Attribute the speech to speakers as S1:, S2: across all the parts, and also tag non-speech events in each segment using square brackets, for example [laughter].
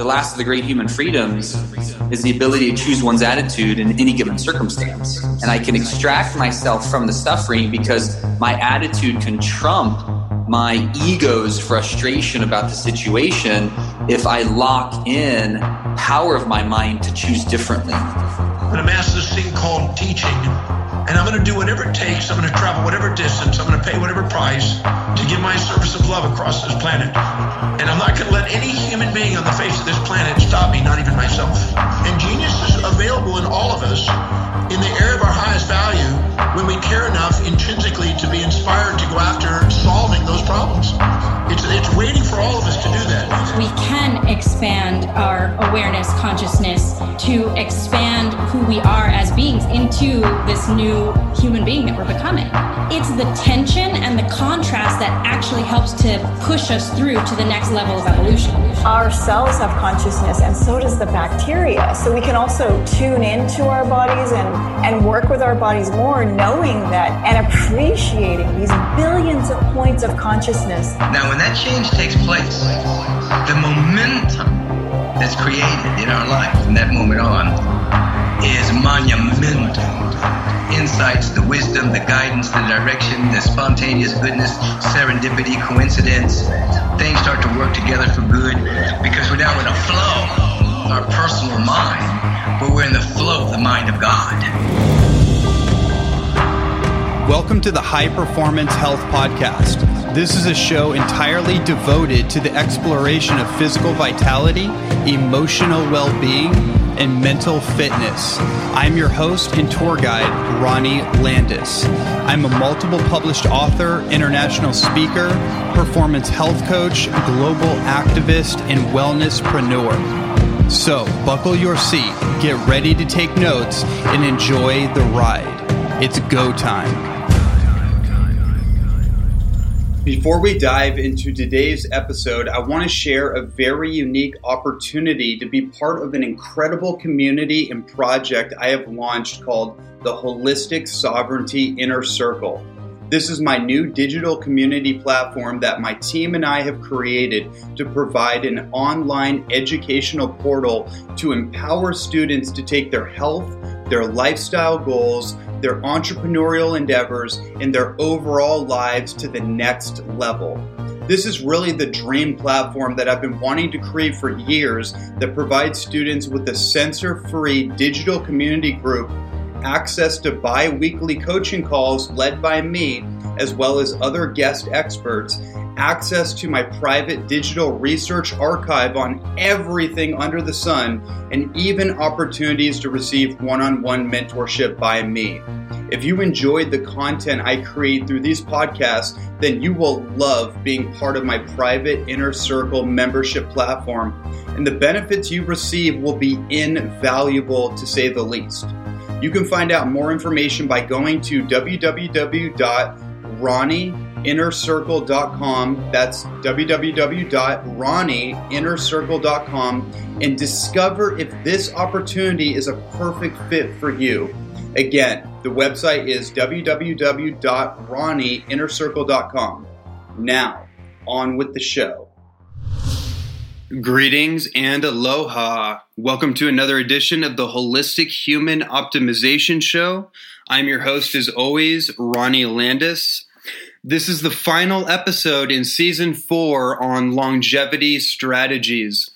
S1: the last of the great human freedoms is the ability to choose one's attitude in any given circumstance. And I can extract myself from the suffering because my attitude can trump my ego's frustration about the situation if I lock in power of my mind to choose differently.
S2: I'm going to master this thing called teaching, and I'm going to do whatever it takes. I'm going to travel whatever distance. I'm going to pay whatever price to give my service of love across this planet. I'm not going to let any human being on the face of this planet stop me, not even myself. And genius is available in all of us in the area of our highest value when we care enough intrinsically to be inspired to go after solving those problems. It's, it's waiting for all of us to do that.
S3: We can expand our awareness, consciousness to expand who we are as beings into this new human being that we're becoming. It's the tension and the contrast that actually helps to push us through to the next level of evolution.
S4: Our cells have consciousness, and so does the bacteria. So we can also tune into our bodies and, and work with our bodies more, knowing that and appreciating these billions of points of consciousness.
S5: Now, when that change takes place, the momentum that's created in our life from that moment on is monumental. Insights, the wisdom, the guidance, the direction, the spontaneous goodness, serendipity, coincidence, things start to work together for good because we're now in a flow, our personal mind, but we're in the flow of the mind of God.
S6: Welcome to the High Performance Health Podcast. This is a show entirely devoted to the exploration of physical vitality, emotional well being, and mental fitness. I'm your host and tour guide, Ronnie Landis. I'm a multiple published author, international speaker, performance health coach, global activist, and wellnesspreneur. So, buckle your seat, get ready to take notes, and enjoy the ride. It's go time. Before we dive into today's episode, I want to share a very unique opportunity to be part of an incredible community and project I have launched called the Holistic Sovereignty Inner Circle. This is my new digital community platform that my team and I have created to provide an online educational portal to empower students to take their health, their lifestyle goals, their entrepreneurial endeavors, and their overall lives to the next level. This is really the dream platform that I've been wanting to create for years that provides students with a censor free digital community group, access to bi weekly coaching calls led by me, as well as other guest experts, access to my private digital research archive on everything under the sun, and even opportunities to receive one on one mentorship by me. If you enjoyed the content I create through these podcasts, then you will love being part of my private inner circle membership platform, and the benefits you receive will be invaluable to say the least. You can find out more information by going to www.ronnieinnercircle.com. That's www.ronnieinnercircle.com and discover if this opportunity is a perfect fit for you. Again, the website is www.ronnieinnercircle.com. Now, on with the show. Greetings and aloha. Welcome to another edition of the Holistic Human Optimization Show. I'm your host, as always, Ronnie Landis. This is the final episode in season four on longevity strategies.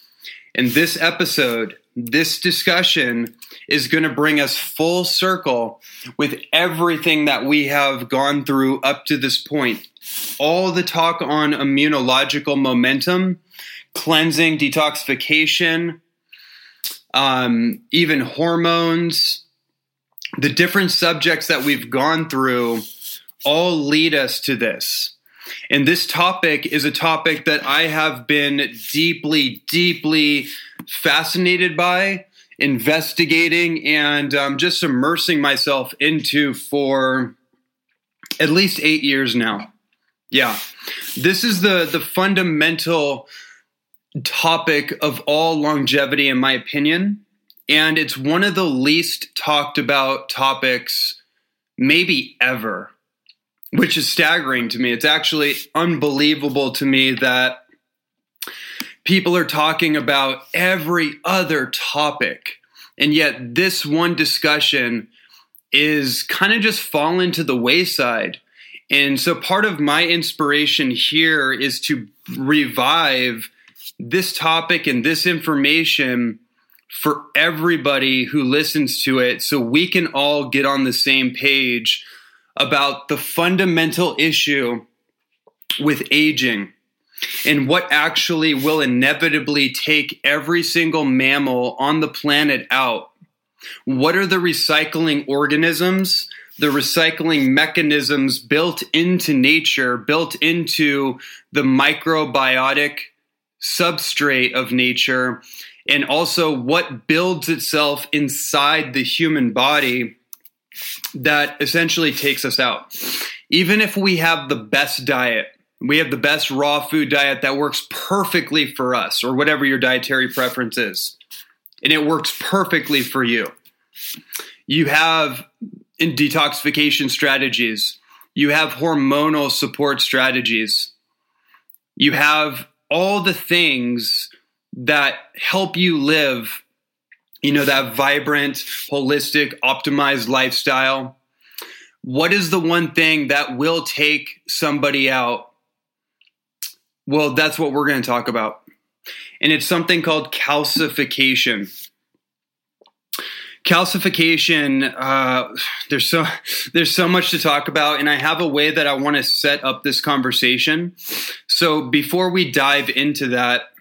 S6: In this episode, this discussion is going to bring us full circle with everything that we have gone through up to this point. All the talk on immunological momentum cleansing, detoxification, um, even hormones. The different subjects that we've gone through all lead us to this. And this topic is a topic that I have been deeply, deeply fascinated by, investigating, and um, just immersing myself into for at least eight years now. Yeah, this is the the fundamental topic of all longevity, in my opinion. And it's one of the least talked about topics, maybe ever, which is staggering to me. It's actually unbelievable to me that people are talking about every other topic. And yet, this one discussion is kind of just fallen to the wayside. And so, part of my inspiration here is to revive this topic and this information for everybody who listens to it so we can all get on the same page about the fundamental issue with aging and what actually will inevitably take every single mammal on the planet out. What are the recycling organisms, the recycling mechanisms built into nature, built into the microbiotic substrate of nature, and also what builds itself inside the human body that essentially takes us out. Even if we have the best diet, we have the best raw food diet that works perfectly for us, or whatever your dietary preference is, and it works perfectly for you. You have in detoxification strategies, you have hormonal support strategies, you have all the things that help you live, you know, that vibrant, holistic, optimized lifestyle. What is the one thing that will take somebody out? Well, that's what we're going to talk about. And it's something called calcification calcification uh, there's so there's so much to talk about and i have a way that i want to set up this conversation so before we dive into that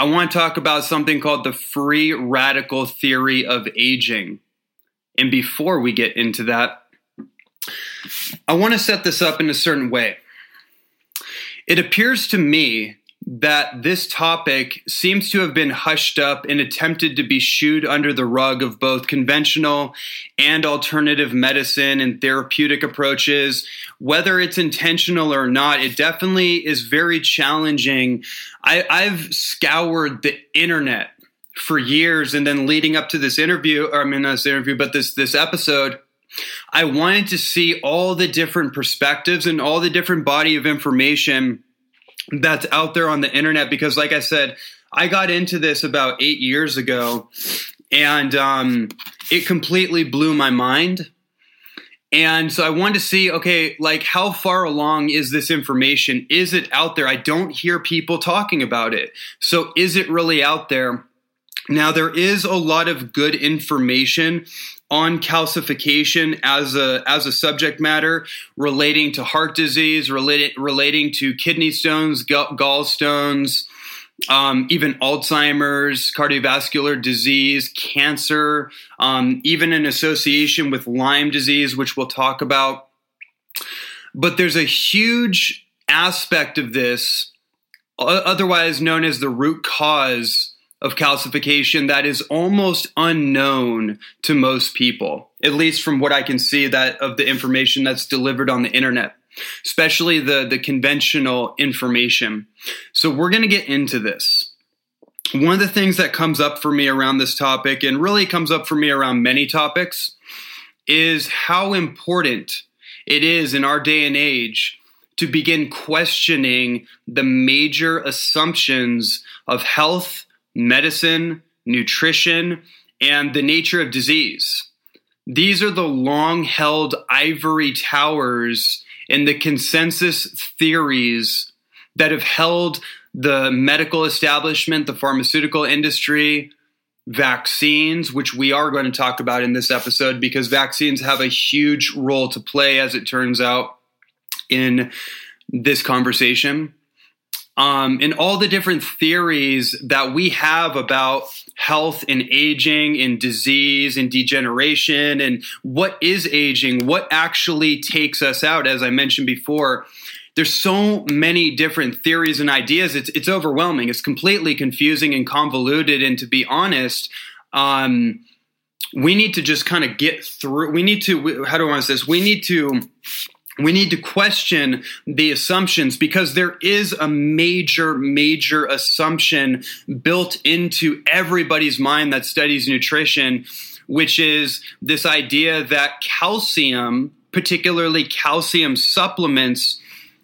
S6: i want to talk about something called the free radical theory of aging and before we get into that i want to set this up in a certain way it appears to me that this topic seems to have been hushed up and attempted to be shooed under the rug of both conventional and alternative medicine and therapeutic approaches. Whether it's intentional or not, it definitely is very challenging. I, I've scoured the internet for years and then leading up to this interview, or I mean not this interview, but this this episode. I wanted to see all the different perspectives and all the different body of information that's out there on the internet because like i said i got into this about eight years ago and um, it completely blew my mind and so i wanted to see okay like how far along is this information? Is it out there? I don't hear people talking about it. So is it really out there? Now there is a lot of good information on calcification as a as a subject matter relating to heart disease, relating relating to kidney stones, gall- gallstones, um, even Alzheimer's, cardiovascular disease, cancer, um, even in association with Lyme disease, which we'll talk about. But there's a huge aspect of this, otherwise known as the root cause of calcification that is almost unknown to most people, at least from what I can see that of the information that's delivered on the internet, especially the, the conventional information. So we're going to get into this. One of the things that comes up for me around this topic, and really comes up for me around many topics, is how important it is in our day and age to begin questioning the major assumptions of health medicine, nutrition, and the nature of disease. These are the long held ivory towers and the consensus theories that have held the medical establishment, the pharmaceutical industry, vaccines, which we are going to talk about in this episode because vaccines have a huge role to play, as it turns out, in this conversation um, and all the different theories that we have about health and aging and disease and degeneration and what is aging, what actually takes us out, as I mentioned before. There's so many different theories and ideas. It's it's overwhelming. It's completely confusing and convoluted. And to be honest, um, we need to just kind of get through. We need to. How do I want to say this? We need to we need to question the assumptions because there is a major, major assumption built into everybody's mind that studies nutrition, which is this idea that calcium, particularly calcium supplements,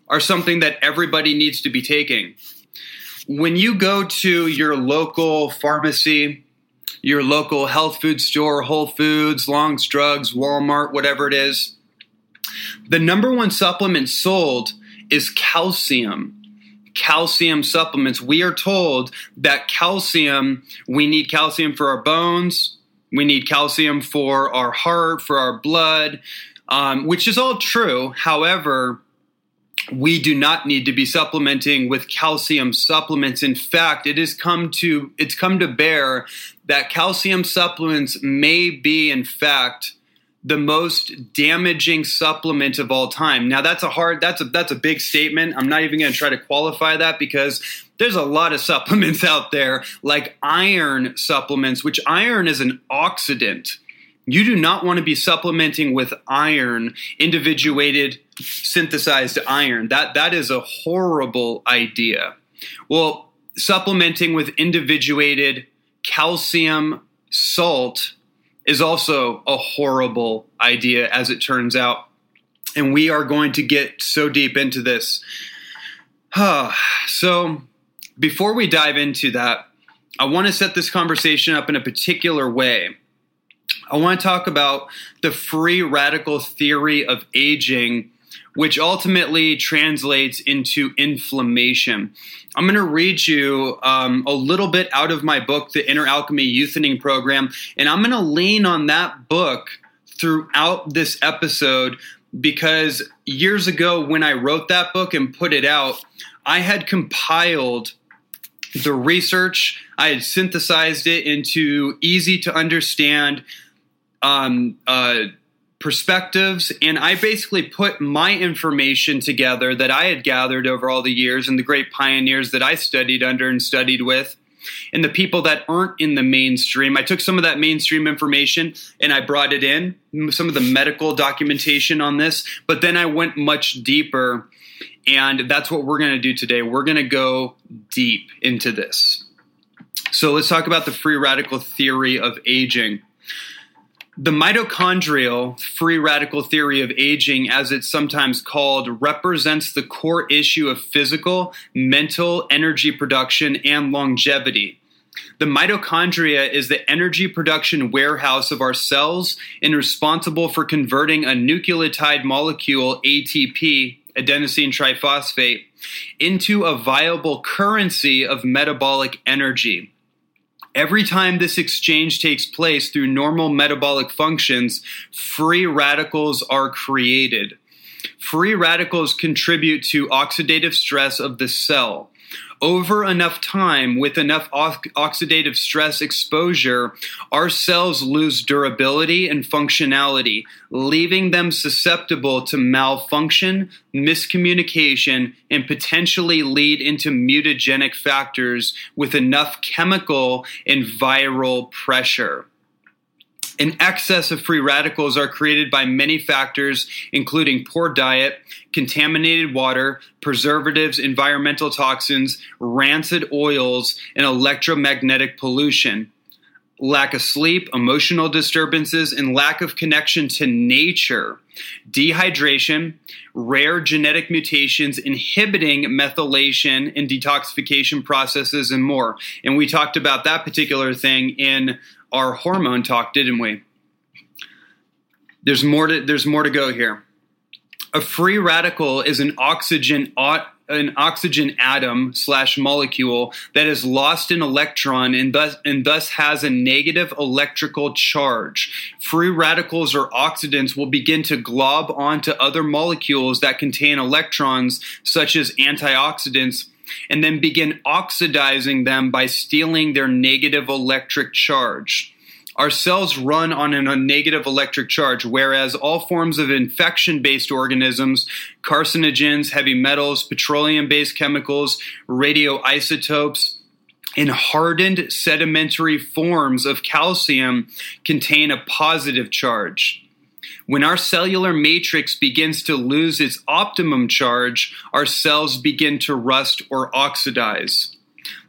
S6: are something that everybody needs to be taking. when you go to your local pharmacy, your local health food store, Whole Foods, Long's Drugs, Walmart, whatever it is, the number one supplement sold is calcium. Calcium supplements. We are told that calcium, we need calcium for our bones, we need calcium for our heart, for our blood, um, which is all true. However, we do not need to be supplementing with calcium supplements. In fact, it has come to it's come to bear that calcium supplements may be, in fact, the most damaging supplement of all time. Now that's a hard that's a that's a big statement. I'm not even going to try to qualify that because there's a lot of [laughs] supplements out there like iron supplements, which iron is an oxidant. You do not want to be supplementing with iron, individuated synthesized iron. That that is a horrible idea. Well, supplementing with individuated calcium salt is also a horrible idea as it turns out. And we are going to get so deep into this. [sighs] so, before we dive into that, I want to set this conversation up in a particular way. I want to talk about the free radical theory of aging, which ultimately translates into inflammation. I'm going to read you um, a little bit out of my book, The Inner Alchemy Youthening Program, and I'm going to lean on that book throughout this episode because years ago, when I wrote that book and put it out, I had compiled the research, I had synthesized it into easy to understand um, uh, perspectives, and I basically put my information together that I had gathered over all the years and the great pioneers that I studied under and studied with. And the people that aren't in the mainstream, I took some of that mainstream information and I brought it in, some of the medical documentation on this, but then I went much deeper. And that's what we're going to do today. We're going to go deep into this. So let's talk about the free radical theory of aging. The mitochondrial free radical theory of aging, as it's sometimes called, represents the core issue of physical, mental energy production and longevity. The mitochondria is the energy production warehouse of our cells and responsible for converting a nucleotide molecule, ATP, adenosine triphosphate, into a viable currency of metabolic energy. Every time this exchange takes place through normal metabolic functions, free radicals are created. Free radicals contribute to oxidative stress of the cell over enough time with enough oxidative stress exposure, our cells lose durability and functionality, leaving them susceptible to malfunction, miscommunication, and potentially lead into mutagenic factors with enough chemical and viral pressure. An excess of free radicals are created by many factors, including poor diet, contaminated water, preservatives, environmental toxins, rancid oils, and electromagnetic pollution. Lack of sleep, emotional disturbances, and lack of connection to nature, dehydration, rare genetic mutations inhibiting methylation and detoxification processes, and more. And we talked about that particular thing in our hormone talk, didn't we? There's more to there's more to go here. A free radical is an oxygen an oxygen atom slash molecule that has lost an electron and thus and thus has a negative electrical charge. Free radicals or oxidants will begin to glob onto other molecules that contain electrons, such as antioxidants, and then begin oxidizing them by stealing their negative electric charge. Our cells run on a negative electric charge, whereas all forms of infection based organisms, carcinogens, heavy metals, petroleum based chemicals, radioisotopes, and hardened sedimentary forms of calcium contain a positive charge. When our cellular matrix begins to lose its optimum charge, our cells begin to rust or oxidize.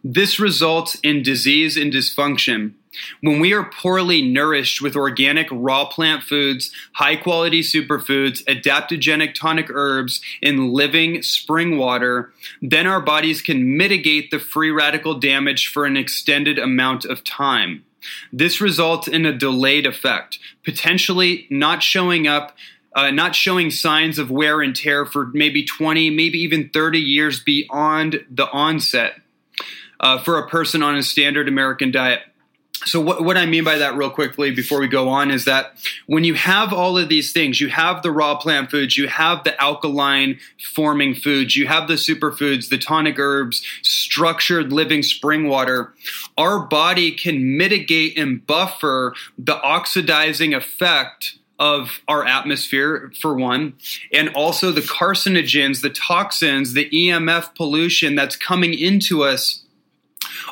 S6: This results in disease and dysfunction. When we are poorly nourished with organic raw plant foods, high quality superfoods, adaptogenic tonic herbs, and living spring water, then our bodies can mitigate the free radical damage for an extended amount of time. This results in a delayed effect, potentially not showing up. Uh, not showing signs of wear and tear for maybe 20, maybe even 30 years beyond the onset uh, for a person on a standard American diet so what, what I mean by that real quickly before we go on is that when you have all of these things, you have the raw plant foods, you have the alkaline forming foods, you have the superfoods, the tonic herbs, structured living spring water, our body can mitigate and buffer the oxidizing effect of our atmosphere, for one, and also the carcinogens, the toxins, the EMF pollution that's coming into us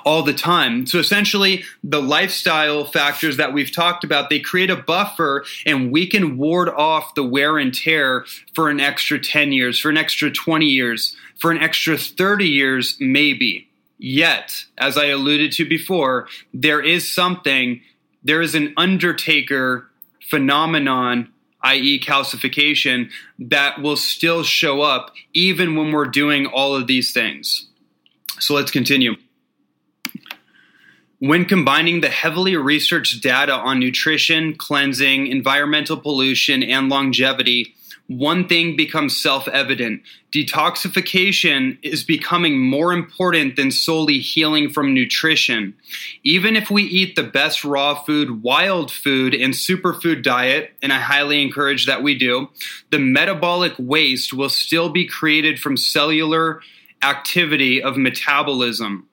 S6: all the time. So essentially, the lifestyle factors that we've talked about, they create a buffer and we can ward off the wear and tear for an extra 10 years, for an extra 20 years, for an extra 30 years, maybe. Yet, as I alluded to before, there is something, there is an undertaker phenomenon i.e., calcification, that will still show up even when we're doing all of these things. So let's continue. When combining the heavily researched data on nutrition, cleansing, environmental pollution, and longevity, one thing becomes self evident. Detoxification is becoming more important than solely healing from nutrition. Even if we eat the best raw food, wild food, and superfood diet, and I highly encourage that we do, the metabolic waste will still be created from cellular activity of metabolism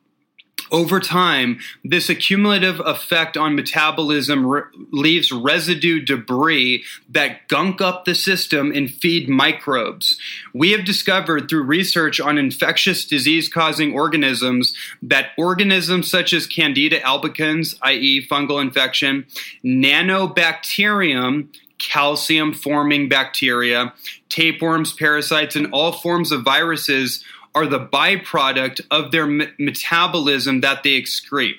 S6: over time, this accumulative effect on metabolism re- leaves residue debris that gunk up the system and feed microbes. We have discovered through research on infectious disease causing organisms that organisms such as Candida albicans, i.e., fungal infection, nanobacterium, calcium forming bacteria, tapeworms, parasites, and all forms of viruses are the byproduct of their me- metabolism that they excrete.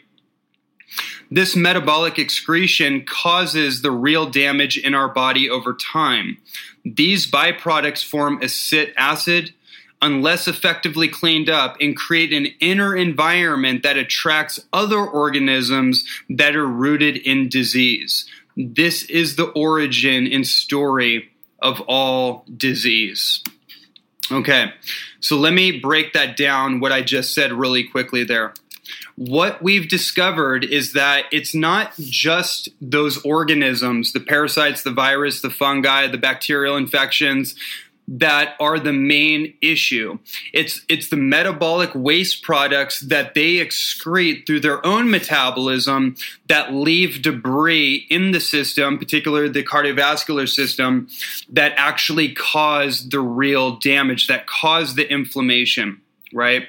S6: This metabolic excretion causes the real damage in our body over time. These byproducts form acetic acid, unless effectively cleaned up, and create an inner environment that attracts other organisms that are rooted in disease. This is the origin and story of all disease. Okay, so let me break that down, what I just said really quickly there. What we've discovered is that it's not just those organisms, the parasites, the virus, the fungi, the bacterial infections, that are the main issue. It's it's the metabolic waste products that they excrete through their own metabolism that leave debris in the system, particularly the cardiovascular system, that actually cause the real damage, that cause the inflammation, right?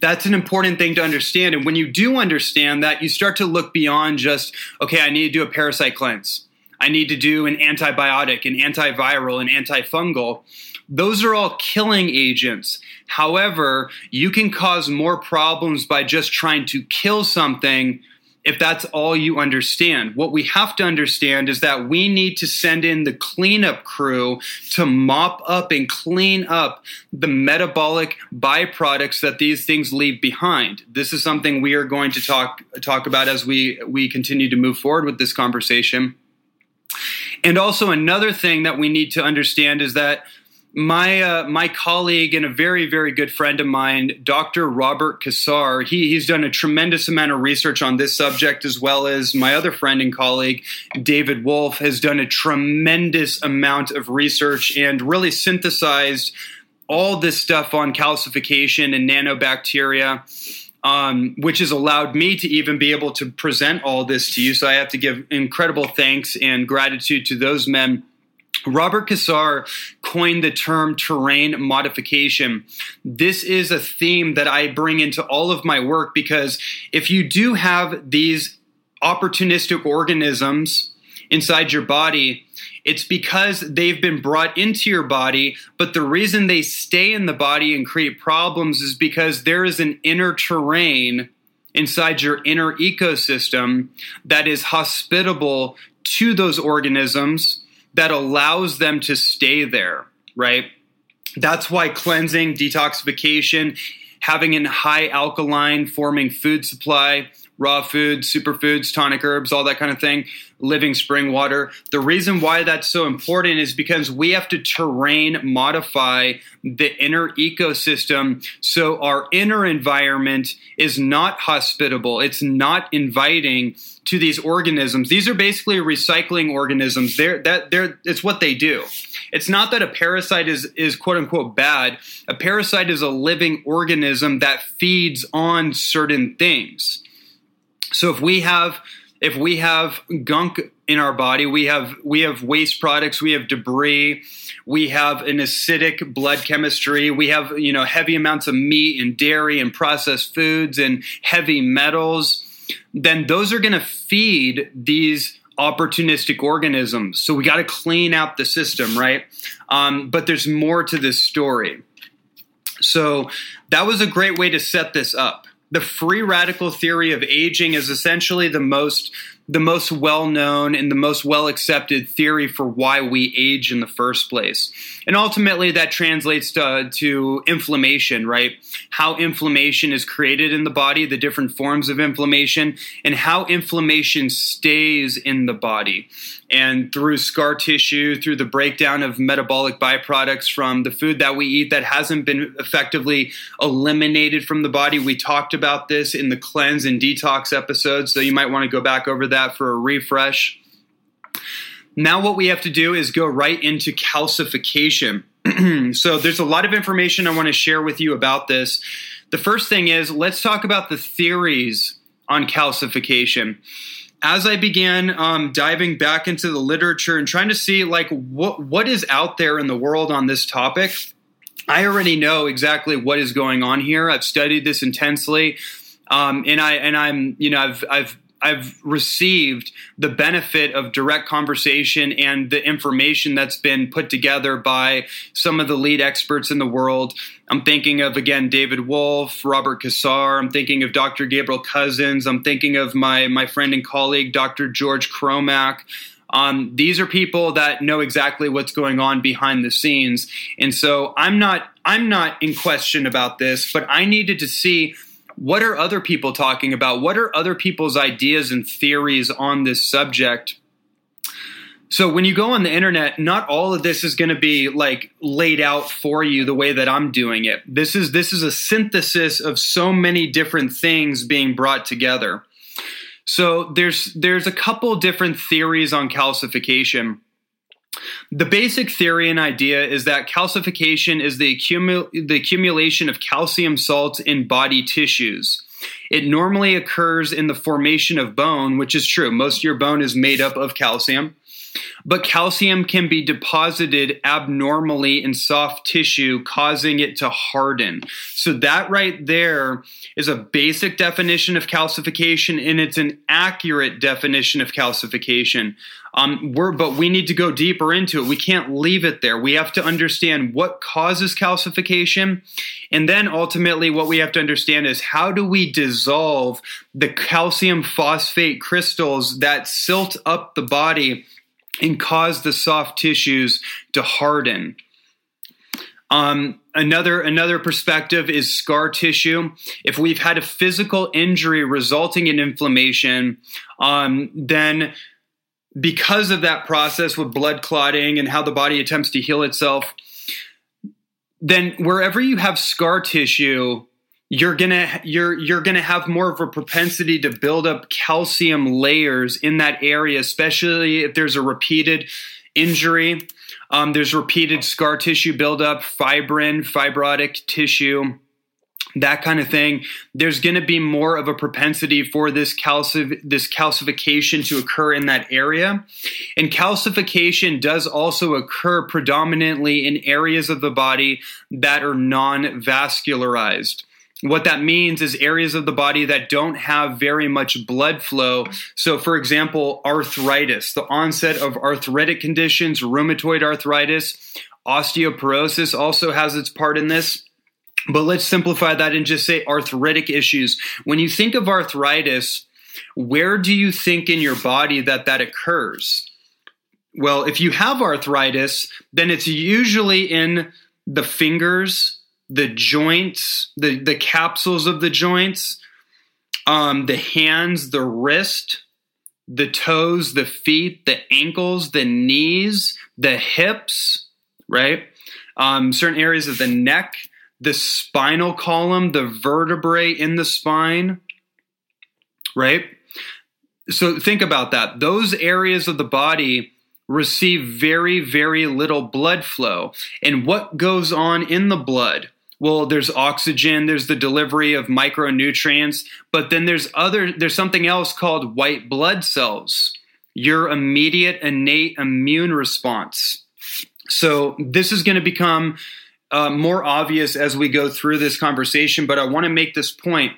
S6: That's an important thing to understand. And when you do understand that, you start to look beyond just, okay, I need to do a parasite cleanse I need to do an antibiotic, an antiviral, an antifungal. Those are all killing agents. However, you can cause more problems by just trying to kill something if that's all you understand. What we have to understand is that we need to send in the cleanup crew to mop up and clean up the metabolic byproducts that these things leave behind. This is something we are going to talk talk about as we we continue to move forward with this conversation. And also another thing that we need to understand is that my uh, my colleague and a very very good friend of mine, Dr. Robert Cassar, he, he's done a tremendous amount of research on this subject, as well as my other friend and colleague, David Wolfe, has done a tremendous amount of research and really synthesized all this stuff on calcification and nanobacteria um, which has allowed me to even be able to present all this to you. So I have to give incredible thanks and gratitude to those men. Robert Cassar coined the term terrain modification. This is a theme that I bring into all of my work because if you do have these opportunistic organisms inside your body, it's because they've been brought into your body, but the reason they stay in the body and create problems is because there is an inner terrain inside your inner ecosystem that is hospitable to those organisms that allows them to stay there, right? That's why cleansing, detoxification, having a high alkaline forming food supply, raw foods, superfoods, tonic herbs, all that kind of thing, living spring water. The reason why that's so important is because we have to terrain modify the inner ecosystem so our inner environment is not hospitable, it's not inviting to these organisms. These are basically recycling organisms. They're that they're it's what they do. It's not that a parasite is is quote unquote bad. A parasite is a living organism that feeds on certain things. So if we have if we have gunk in our body, we have we have waste products, we have debris, we have an acidic blood chemistry, we have you know heavy amounts of meat and dairy and processed foods and heavy metals, then those are going to feed these opportunistic organisms. So we got to clean out the system, right? Um, but there's more to this story. So that was a great way to set this up the free radical theory of aging is essentially the most the most well known and the most well accepted theory for why we age in the first place. And ultimately, that translates to, to, inflammation, right? How inflammation is created in the body, the different forms of inflammation, and how inflammation stays in the body. And through scar tissue, through the breakdown of metabolic byproducts from the food that we eat that hasn't been effectively eliminated from the body. We talked about this in the cleanse and detox episodes, so you might want to go back over that that for a refresh. Now, what we have to do is go right into calcification. [clears throat] so, there's a lot of information I want to share with you about this. The first thing is let's talk about the theories on calcification. As I began um, diving back into the literature and trying to see like what what is out there in the world on this topic, I already know exactly what is going on here. I've studied this intensely, um, and I and I'm you know I've I've I've received the benefit of direct conversation and the information that's been put together by some of the lead experts in the world. I'm thinking of again David Wolfe, Robert Cassar. I'm thinking of Dr. Gabriel Cousens. I'm thinking of my my friend and colleague Dr. George Cromack. Um, these are people that know exactly what's going on behind the scenes, and so I'm not I'm not in question about this, but I needed to see what are other people talking about? What are other people's ideas and theories on this subject? So when you go on the internet, not all of this is going to be like laid out for you the way that I'm doing it. This is this is a synthesis of so many different things being brought together. So there's there's a couple different theories on calcification. The basic theory and idea is that calcification is the, accumul- the accumulation of calcium salts in body tissues. It normally occurs in the formation of bone, which is true. Most of your bone is made up of calcium. But calcium can be deposited abnormally in soft tissue, causing it to harden. So, that right there is a basic definition of calcification, and it's an accurate definition of calcification. Um, we're, but we need to go deeper into it. We can't leave it there. We have to understand what causes calcification. And then ultimately, what we have to understand is how do we dissolve the calcium phosphate crystals that silt up the body and cause the soft tissues to harden. Um, another another perspective is scar tissue. If we've had a physical injury resulting in inflammation, um, then because of that process with blood clotting and how the body attempts to heal itself, then wherever you have scar tissue, you're gonna you're you're gonna have more of a propensity to build up calcium layers in that area, especially if there's a repeated injury. Um, there's repeated scar tissue buildup, fibrin, fibrotic tissue, that kind of thing. There's going to be more of a propensity for this calci- this calcification to occur in that area, and calcification does also occur predominantly in areas of the body that are non-vascularized. what that means is areas of the body that don't have very much blood flow. So, for example, arthritis, the onset of arthritic conditions, rheumatoid arthritis, osteoporosis also has its part in this. But let's simplify that and just say arthritic issues. When you think of arthritis, where do you think in your body that that occurs? Well, if you have arthritis, then it's usually in the fingers, the joints, the, the capsules of the joints, um, the hands, the wrist, the toes, the feet, the ankles, the knees, the hips, right? Um, certain areas of the neck, the spinal column, the vertebrae in the spine, right? So think about that. Those areas of the body receive very, very little blood flow. And what goes on in the blood? Well, there's oxygen, there's the delivery of micronutrients, but then there's other there's something else called white blood cells. Your immediate innate immune response. So this is going to become uh, more obvious as we go through this conversation, but I want to make this point.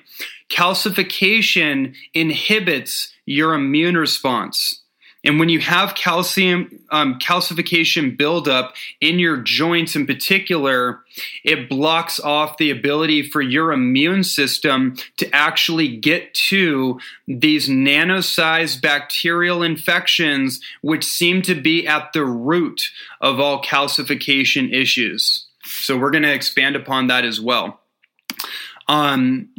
S6: Calcification inhibits your immune response. And when you have calcium um, calcification buildup in your joints in particular, it blocks off the ability for your immune system to actually get to these nano-sized bacterial infections, which seem to be at the root of all calcification issues. So we're going to expand upon that as well. Um,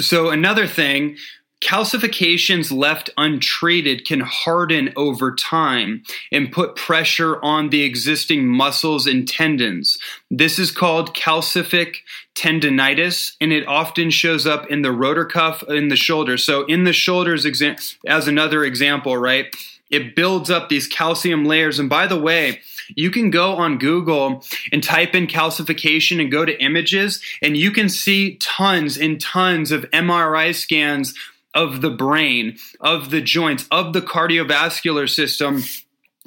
S6: so another thing calcifications left untreated can harden over time and put pressure on the existing muscles and tendons. This is called calcific tendinitis, and it often shows up in the rotor cuff in the shoulder. So, in the shoulders, as another example, right? It builds up these calcium layers. And by the way, you can go on Google and type in calcification and go to images, and you can see tons and tons of MRI scans of the brain, of the joints, of the cardiovascular system.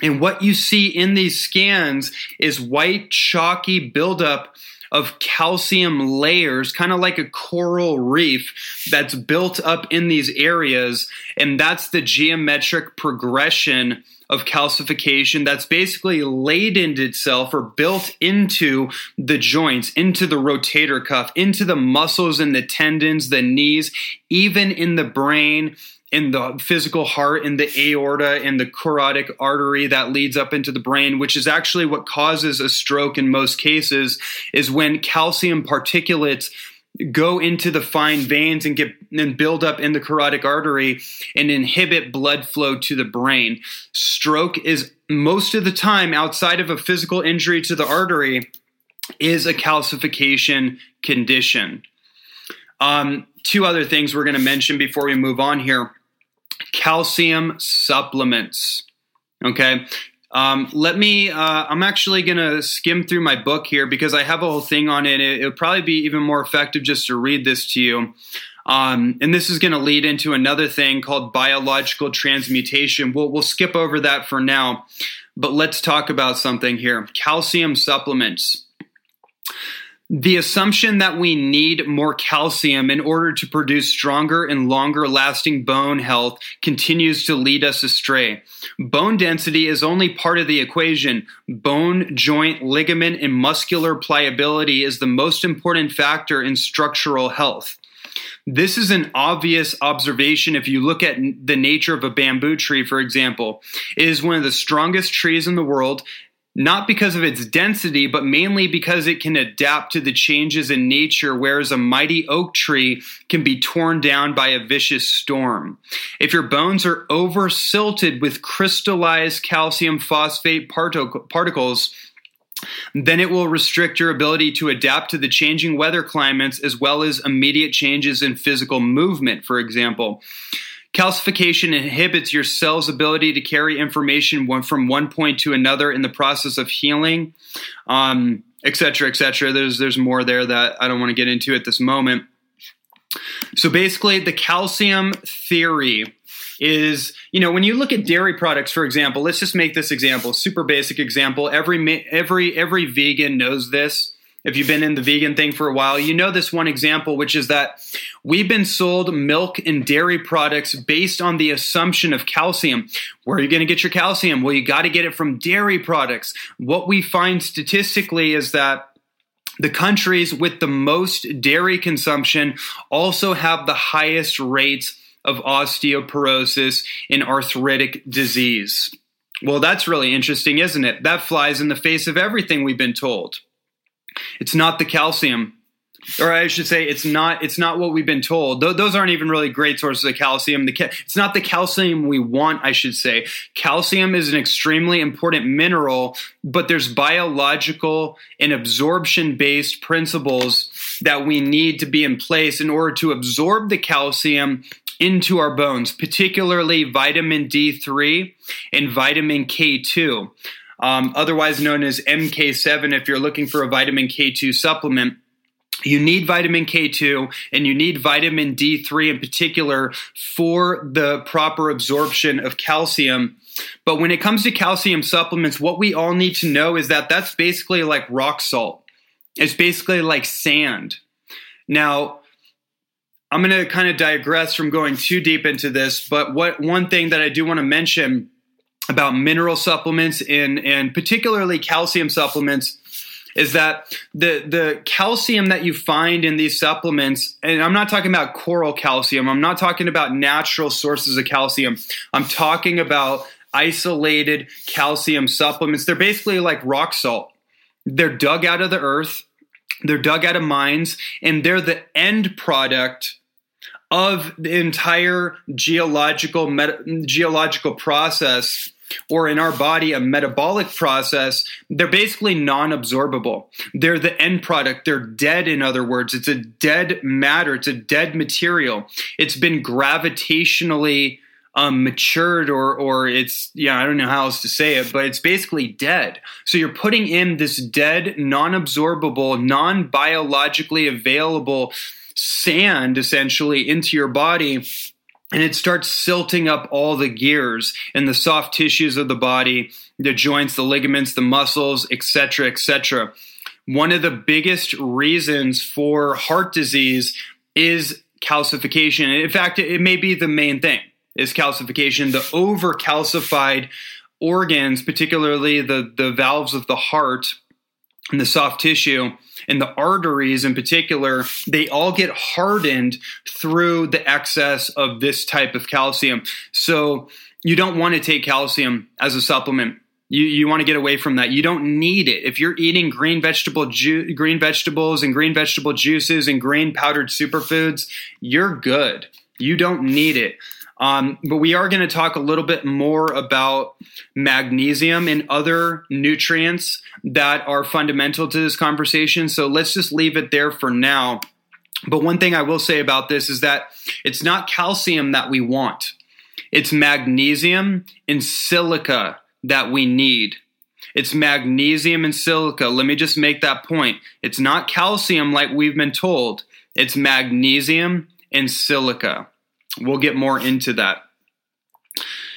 S6: And what you see in these scans is white, chalky buildup of calcium layers, kind of like a coral reef that's built up in these areas. And that's the geometric progression of calcification that's basically ladened itself or built into the joints, into the rotator cuff, into the muscles and the tendons, the knees, even in the brain in the physical heart, in the aorta, in the carotid artery that leads up into the brain, which is actually what causes a stroke in most cases, is when calcium particulates go into the fine veins and get and build up in the carotid artery and inhibit blood flow to the brain. Stroke is most of the time outside of a physical injury to the artery is a calcification condition. Um, two other things we're going to mention before we move on here calcium supplements. Okay. Um, let me, uh, I'm actually going to skim through my book here because I have a whole thing on it. it. It'll probably be even more effective just to read this to you. Um, and this is going to lead into another thing called biological transmutation. We'll, we'll skip over that for now, but let's talk about something here calcium supplements. The assumption that we need more calcium in order to produce stronger and longer lasting bone health continues to lead us astray. Bone density is only part of the equation. Bone, joint, ligament, and muscular pliability is the most important factor in structural health. This is an obvious observation if you look at the nature of a bamboo tree, for example. It is one of the strongest trees in the world not because of its density, but mainly because it can adapt to the changes in nature, whereas a mighty oak tree can be torn down by a vicious storm. If your bones are over silted with crystallized calcium phosphate particles, then it will restrict your ability to adapt to the changing weather climates as well as immediate changes in physical movement, for example. Calcification inhibits your cell's ability to carry information from one point to another in the process of healing, um, et cetera, et cetera. There's, there's more there that I don't want to get into at this moment. So basically, the calcium theory is you know when you look at dairy products for example let's just make this example super basic example every every every vegan knows this if you've been in the vegan thing for a while, you know this one example, which is that we've been sold milk and dairy products based on the assumption of calcium. Where are you going to get your calcium? Well, you got to get it from dairy products. What we find statistically is that the countries with the most dairy consumption also have the highest rates of osteoporosis and arthritic disease. Well, that's really interesting, isn't it? That flies in the face of everything we've been told. It's not the calcium, or I should say, it's not. It's not what we've been told. Th- those aren't even really great sources of calcium. The ca- it's not the calcium we want. I should say, calcium is an extremely important mineral, but there's biological and absorption-based principles that we need to be in place in order to absorb the calcium into our bones, particularly vitamin D3 and vitamin K2 um, otherwise known as MK7 if you're looking for a vitamin K2 supplement. You need vitamin K2 and you need vitamin D3 in particular for the proper absorption of calcium. But when it comes to calcium supplements, what we all need to know is that that's basically like rock salt. It's basically like sand. Now, I'm going to kind of digress from going too deep into this, but what one thing that I do want to mention about mineral supplements and and particularly calcium supplements is that the the calcium that you find in these supplements and I'm not talking about coral calcium I'm not talking about natural sources of calcium. I'm talking about isolated calcium supplements. They're basically like rock salt. They're dug out of the earth they're dug out of mines and they're the end product of the entire geological geological process or in our body a metabolic process, they're basically non absorbable. They're the end product. They're dead, in other words. It's a dead matter, it's a dead material. It's been gravitationally um, matured or or it's yeah I don't know how else to say it, but it's basically dead. So you're putting in this dead, non-absorbable, non-biologically available sand essentially into your body and it starts silting up all the gears and the soft tissues of the body the joints the ligaments the muscles etc etc one of the biggest reasons for heart disease is calcification. In fact it may be the main thing is calcification. The over calcified organs particularly the the valves of the heart and the soft tissue and the arteries in particular, they all get hardened through the excess of this type of calcium. So you don't want to take calcium as a supplement. You, you want to get away from that. You don't need it. If you're eating green vegetable ju- green vegetables and green vegetable juices and green powdered superfoods, you're good. You don't need it. Um, but we are going to talk a little bit more about magnesium and other nutrients that are fundamental to this conversation. So let's just leave it there for now. But one thing I will say about this is that it's not calcium that we want, it's magnesium and silica that we need. It's magnesium and silica. Let me just make that point. It's not calcium like we've been told, it's magnesium and silica. We'll get more into that.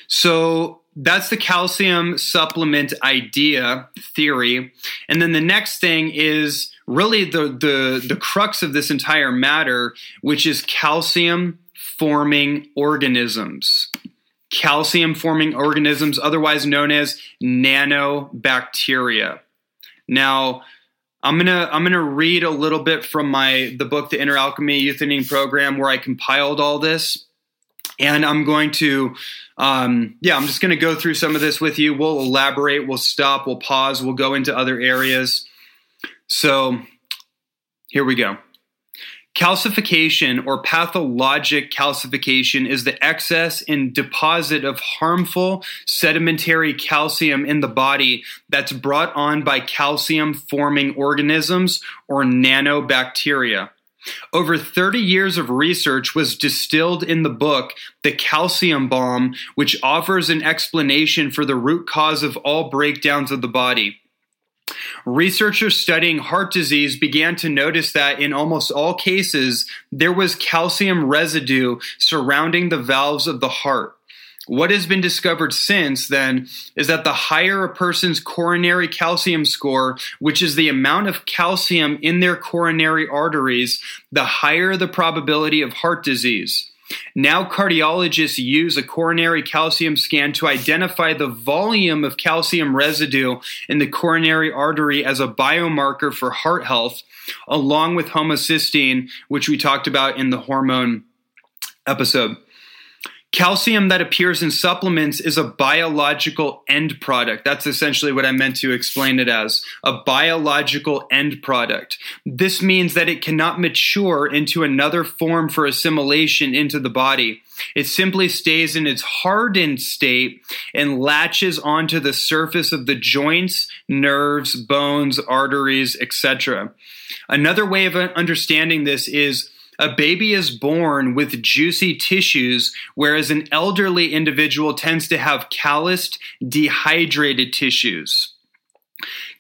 S6: So that's the calcium supplement idea theory. And then the next thing is really the, the, the crux of this entire matter, which is calcium forming organisms. Calcium forming organisms, otherwise known as nanobacteria. Now, I'm gonna I'm gonna read a little bit from my the book The Inner Alchemy Youth Program where I compiled all this, and I'm going to um, yeah I'm just gonna go through some of this with you. We'll elaborate. We'll stop. We'll pause. We'll go into other areas. So here we go. Calcification or pathologic calcification is the excess and deposit of harmful sedimentary calcium in the body that's brought on by calcium forming organisms or nanobacteria. Over 30 years of research was distilled in the book The Calcium Bomb, which offers an explanation for the root cause of all breakdowns of the body. Researchers studying heart disease began to notice that in almost all cases, there was calcium residue surrounding the valves of the heart. What has been discovered since then is that the higher a person's coronary calcium score, which is the amount of calcium in their coronary arteries, the higher the probability of heart disease. Now, cardiologists use a coronary calcium scan to identify the volume of calcium residue in the coronary artery as a biomarker for heart health, along with homocysteine, which we talked about in the hormone episode. Calcium that appears in supplements is a biological end product. That's essentially what I meant to explain it as a biological end product. This means that it cannot mature into another form for assimilation into the body. It simply stays in its hardened state and latches onto the surface of the joints, nerves, bones, arteries, etc. Another way of understanding this is a baby is born with juicy tissues, whereas an elderly individual tends to have calloused, dehydrated tissues.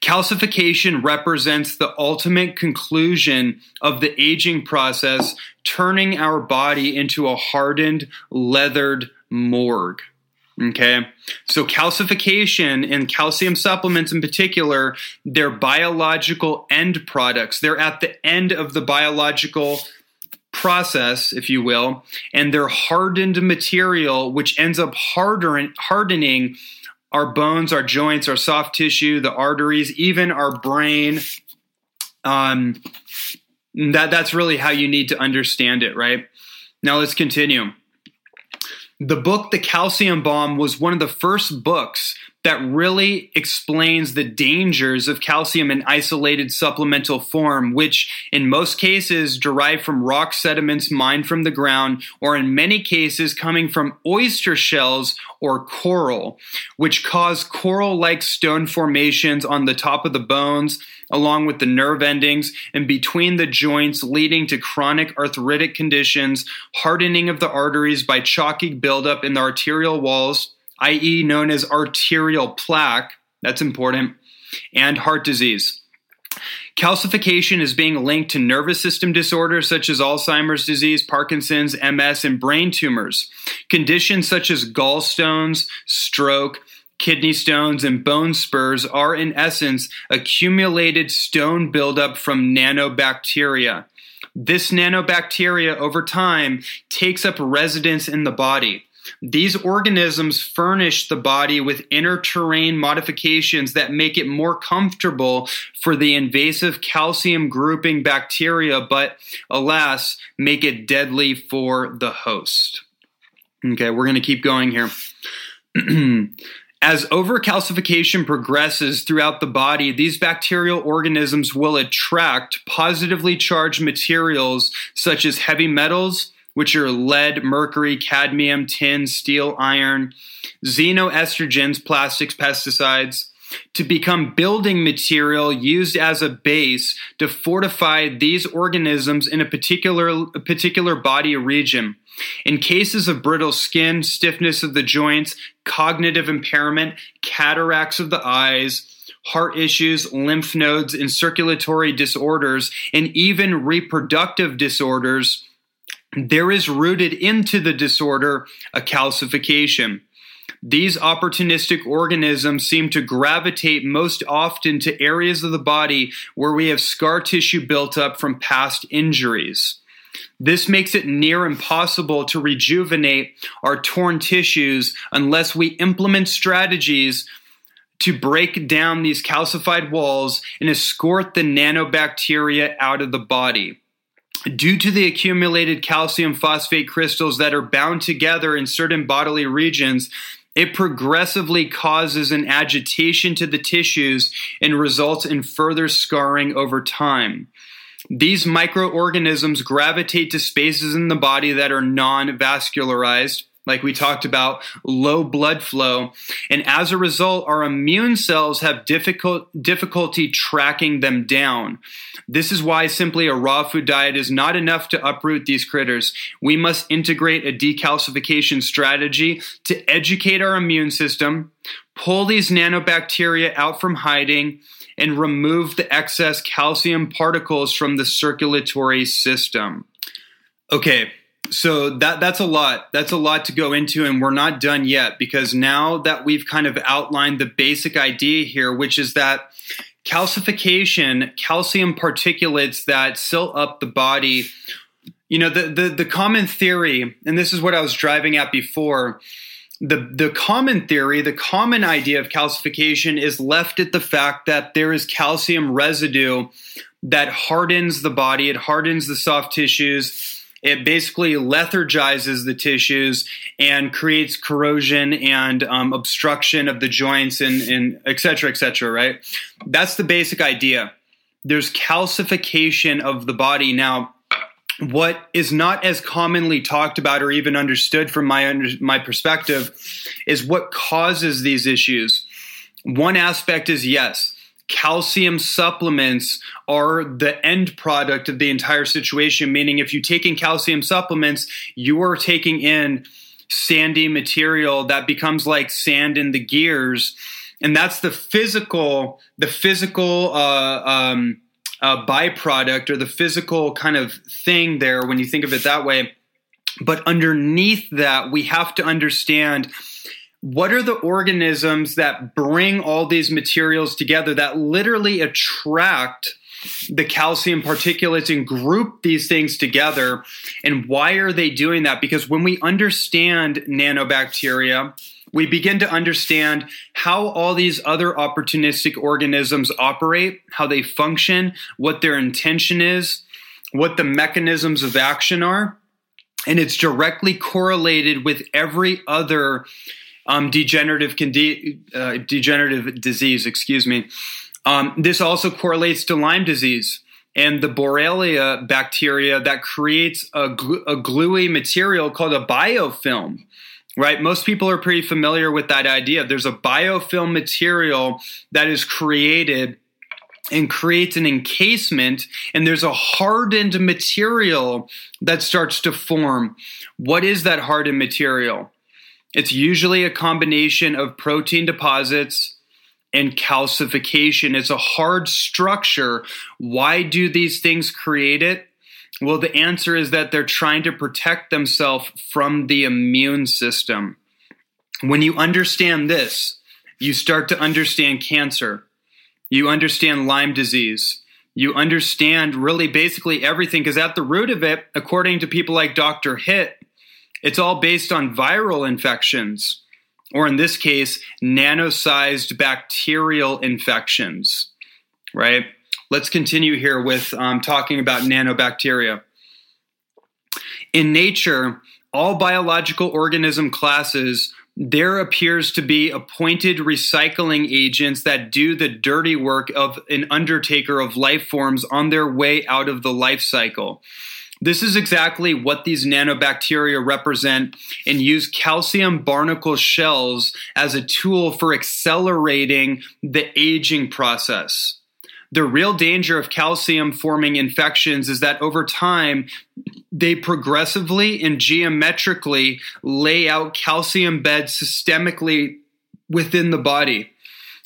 S6: Calcification represents the ultimate conclusion of the aging process, turning our body into a hardened, leathered morgue. Okay. So calcification and calcium supplements in particular, they're biological end products. They're at the end of the biological process, if you will, and they're hardened material, which ends up harder, hardening our bones, our joints, our soft tissue, the arteries, even our brain. Um, that that's really how you need to understand it, right? Now let's continue. The book The Calcium Bomb was one of the first books that really explains the dangers of calcium in isolated supplemental form, which in most cases derive from rock sediments mined from the ground, or in many cases coming from oyster shells or coral, which cause coral like stone formations on the top of the bones, along with the nerve endings and between the joints, leading to chronic arthritic conditions, hardening of the arteries by chalky buildup in the arterial walls i.e., known as arterial plaque, that's important, and heart disease. Calcification is being linked to nervous system disorders such as Alzheimer's disease, Parkinson's, MS, and brain tumors. Conditions such as gallstones, stroke, kidney stones, and bone spurs are, in essence, accumulated stone buildup from nanobacteria. This nanobacteria, over time, takes up residence in the body. These organisms furnish the body with inner terrain modifications that make it more comfortable for the invasive calcium grouping bacteria, but alas, make it deadly for the host. Okay, we're going to keep going here. [clears throat] As overcalcification progresses throughout the body, these bacterial organisms will attract positively charged materials such as heavy metals, which are lead, mercury, cadmium, tin, steel, iron, xenoestrogens, plastics, pesticides, to become building material used as a base to fortify these organisms in a particular, a particular body region. In cases of brittle skin, stiffness of the joints, cognitive impairment, cataracts of the eyes, heart issues, lymph nodes, and circulatory disorders, and even reproductive disorders, there is rooted into the disorder a calcification. These opportunistic organisms seem to gravitate most often to areas of the body where we have scar tissue built up from past injuries. This makes it near impossible to rejuvenate our torn tissues unless we implement strategies to break down these calcified walls and escort the nanobacteria out of the body due to the accumulated calcium phosphate crystals that are bound together in certain bodily regions, it progressively causes an agitation to the tissues and results in further scarring over time. These microorganisms gravitate to spaces in the body that are non vascularized, like we talked about, low blood flow. And as a result, our immune cells have difficult, difficulty tracking them down. This is why simply a raw food diet is not enough to uproot these critters. We must integrate a decalcification strategy to educate our immune system, pull these nanobacteria out from hiding, and remove the excess calcium particles from the circulatory system. Okay, so that that's a lot. That's a lot to go into, and we're not done yet because now that we've kind of outlined the basic idea here, which is that calcification, calcium particulates that silt up the body. You know, the, the the common theory, and this is what I was driving at before. The the common theory, the common idea of calcification is left at the fact that there is calcium residue that hardens the body, it hardens the soft tissues it basically lethargizes the tissues and creates corrosion and um, obstruction of the joints and, and et cetera, et cetera, right? That's the basic idea. There's calcification of the body. Now, what is not as commonly talked about or even understood from my under, my perspective is what causes these issues. One aspect is yes, calcium supplements are the end product of the entire situation. Meaning, if you take in calcium supplements, you are taking in sandy material that becomes like sand in the gears, and that's the physical, the physical. Uh, um, uh, byproduct or the physical kind of thing there when you think of it that way. But underneath that, we have to understand what are the organisms that bring all these materials together that literally attract the calcium particulates and group these things together? And why are they doing that? Because when we understand nanobacteria we begin to understand how all these other opportunistic organisms operate how they function what their intention is what the mechanisms of action are. And it's directly correlated with every other um, degenerative condi- uh, degenerative disease. Excuse me. Um, this also correlates to Lyme disease and the Borrelia bacteria that creates a, a gluey material called a biofilm. Right, most people are pretty familiar with that idea. There's a biofilm material that is created and creates an encasement, and there's a hardened material that starts to form. What is that hardened material? It's usually a combination of protein deposits and calcification. It's a hard structure. Why do these things create it? Well, the answer is that they're trying to protect themselves from the immune system. When you understand this, you start to understand cancer. You understand Lyme disease. You understand really basically everything because at the root of it, according to people like Dr. Hitt, it's all based on viral infections, or in this case, nano sized bacterial infections, right? Let's continue here with um, talking about nanobacteria. In nature, all biological organism classes, there appears to be appointed recycling agents that do the dirty work of an undertaker of life forms on their way out of the life cycle. This is exactly what these nanobacteria represent and use calcium barnacle shells as a tool for accelerating the aging process. The real danger of calcium forming infections is that over time, they progressively and geometrically lay out calcium beds systemically within the body.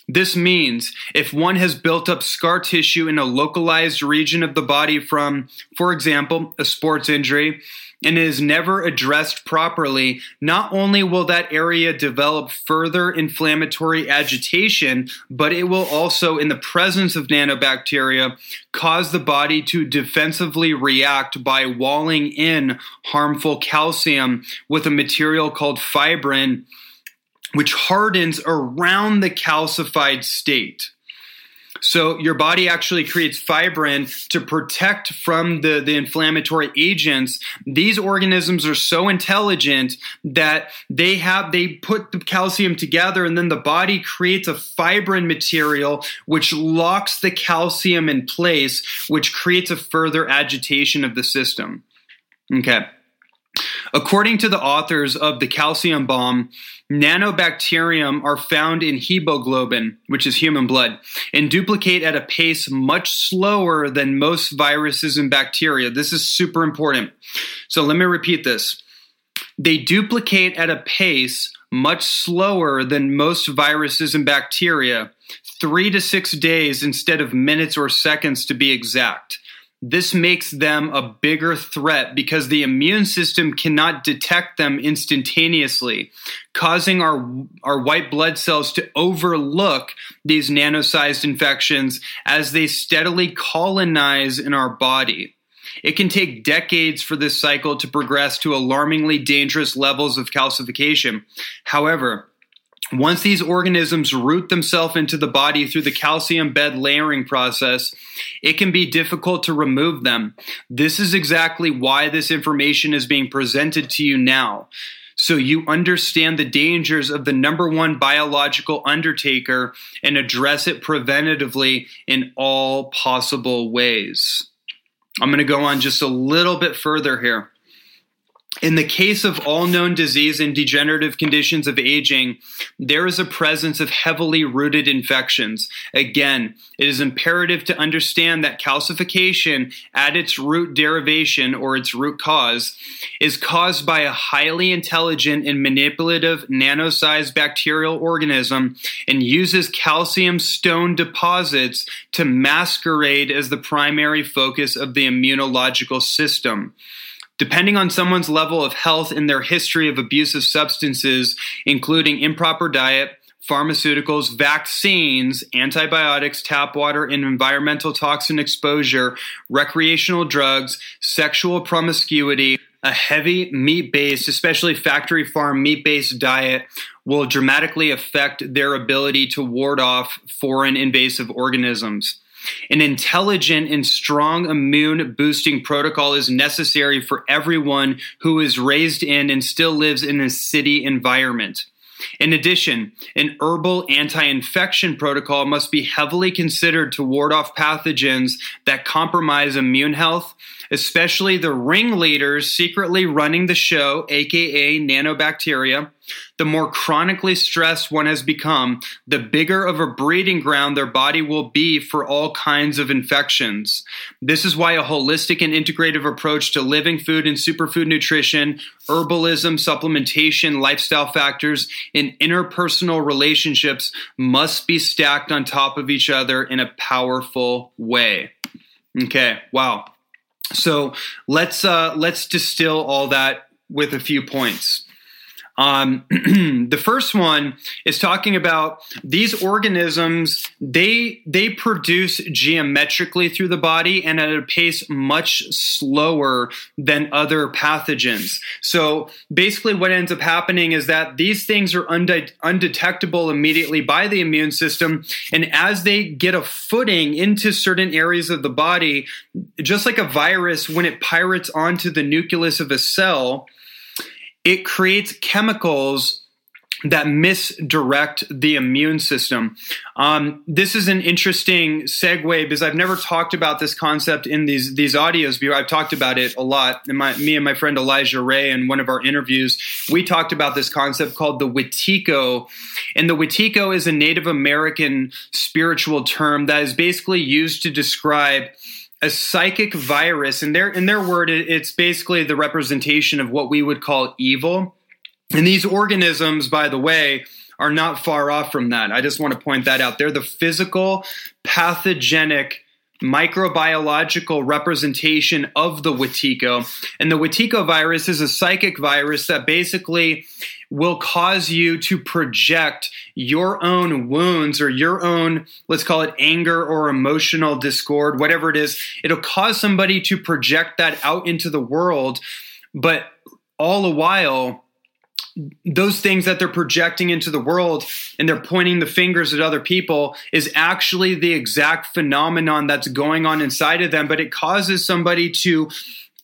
S6: This means if one has built up scar tissue in a localized region of the body from, for example, a sports injury, and is never addressed properly, not only will that area develop further inflammatory agitation, but it will also, in the presence of nanobacteria, cause the body to defensively react by walling in harmful calcium with a material called fibrin which hardens around the calcified state. So your body actually creates fibrin to protect from the, the inflammatory agents. These organisms are so intelligent that they have they put the calcium together and then the body creates a fibrin material which locks the calcium in place, which creates a further agitation of the system. Okay. According to the authors of The Calcium Bomb, nanobacterium are found in hemoglobin, which is human blood, and duplicate at a pace much slower than most viruses and bacteria. This is super important. So let me repeat this. They duplicate at a pace much slower than most viruses and bacteria, three to six days instead of minutes or seconds to be exact. This makes them a bigger threat because the immune system cannot detect them instantaneously, causing our, our white blood cells to overlook these nano-sized infections as they steadily colonize in our body. It can take decades for this cycle to progress to alarmingly dangerous levels of calcification. However, once these organisms root themselves into the body through the calcium bed layering process, it can be difficult to remove them. This is exactly why this information is being presented to you now. So you understand the dangers of the number one biological undertaker and address it preventatively in all possible ways. I'm going to go on just a little bit further here. In the case of all known disease and degenerative conditions of aging, there is a presence of heavily rooted infections. Again, it is imperative to understand that calcification at its root derivation or its root cause is caused by a highly intelligent and manipulative nano-sized bacterial organism and uses calcium stone deposits to masquerade as the primary focus of the immunological system. Depending on someone's level of health and their history of abusive substances, including improper diet, pharmaceuticals, vaccines, antibiotics, tap water, and environmental toxin exposure, recreational drugs, sexual promiscuity, a heavy meat based, especially factory farm meat based diet will dramatically affect their ability to ward off foreign invasive organisms. An intelligent and strong immune boosting protocol is necessary for everyone who is raised in and still lives in a city environment. In addition, an herbal anti infection protocol must be heavily considered to ward off pathogens that compromise immune health especially the ringleaders secretly running the show, aka nanobacteria. The more chronically stressed one has become, the bigger of a breeding ground their body will be for all kinds of infections. This is why a holistic and integrative approach to living food and superfood nutrition, herbalism, supplementation, lifestyle factors, and interpersonal relationships must be stacked on top of each other in a powerful way. Okay, wow. So let's uh, let's distill all that with a few points. Um, [clears throat] the first one is talking about these organisms. They they produce geometrically through the body and at a pace much slower than other pathogens. So basically, what ends up happening is that these things are unde- undetectable immediately by the immune system, and as they get a footing into certain areas of the body, just like a virus, when it pirates onto the nucleus of a cell it creates chemicals that misdirect the immune system. Um, this is an interesting segue because I've never talked about this concept in these these audios. I've talked about it a lot. My, me and my friend Elijah Ray, in one of our interviews, we talked about this concept called the Wetiko. And the Wetiko is a Native American spiritual term that is basically used to describe a psychic virus. In their in their word it's basically the representation of what we would call evil. And these organisms by the way are not far off from that. I just want to point that out. They're the physical pathogenic microbiological representation of the Wetiko. And the Wetiko virus is a psychic virus that basically will cause you to project your own wounds or your own, let's call it anger or emotional discord, whatever it is. It'll cause somebody to project that out into the world. But all the while, those things that they're projecting into the world and they're pointing the fingers at other people is actually the exact phenomenon that's going on inside of them, but it causes somebody to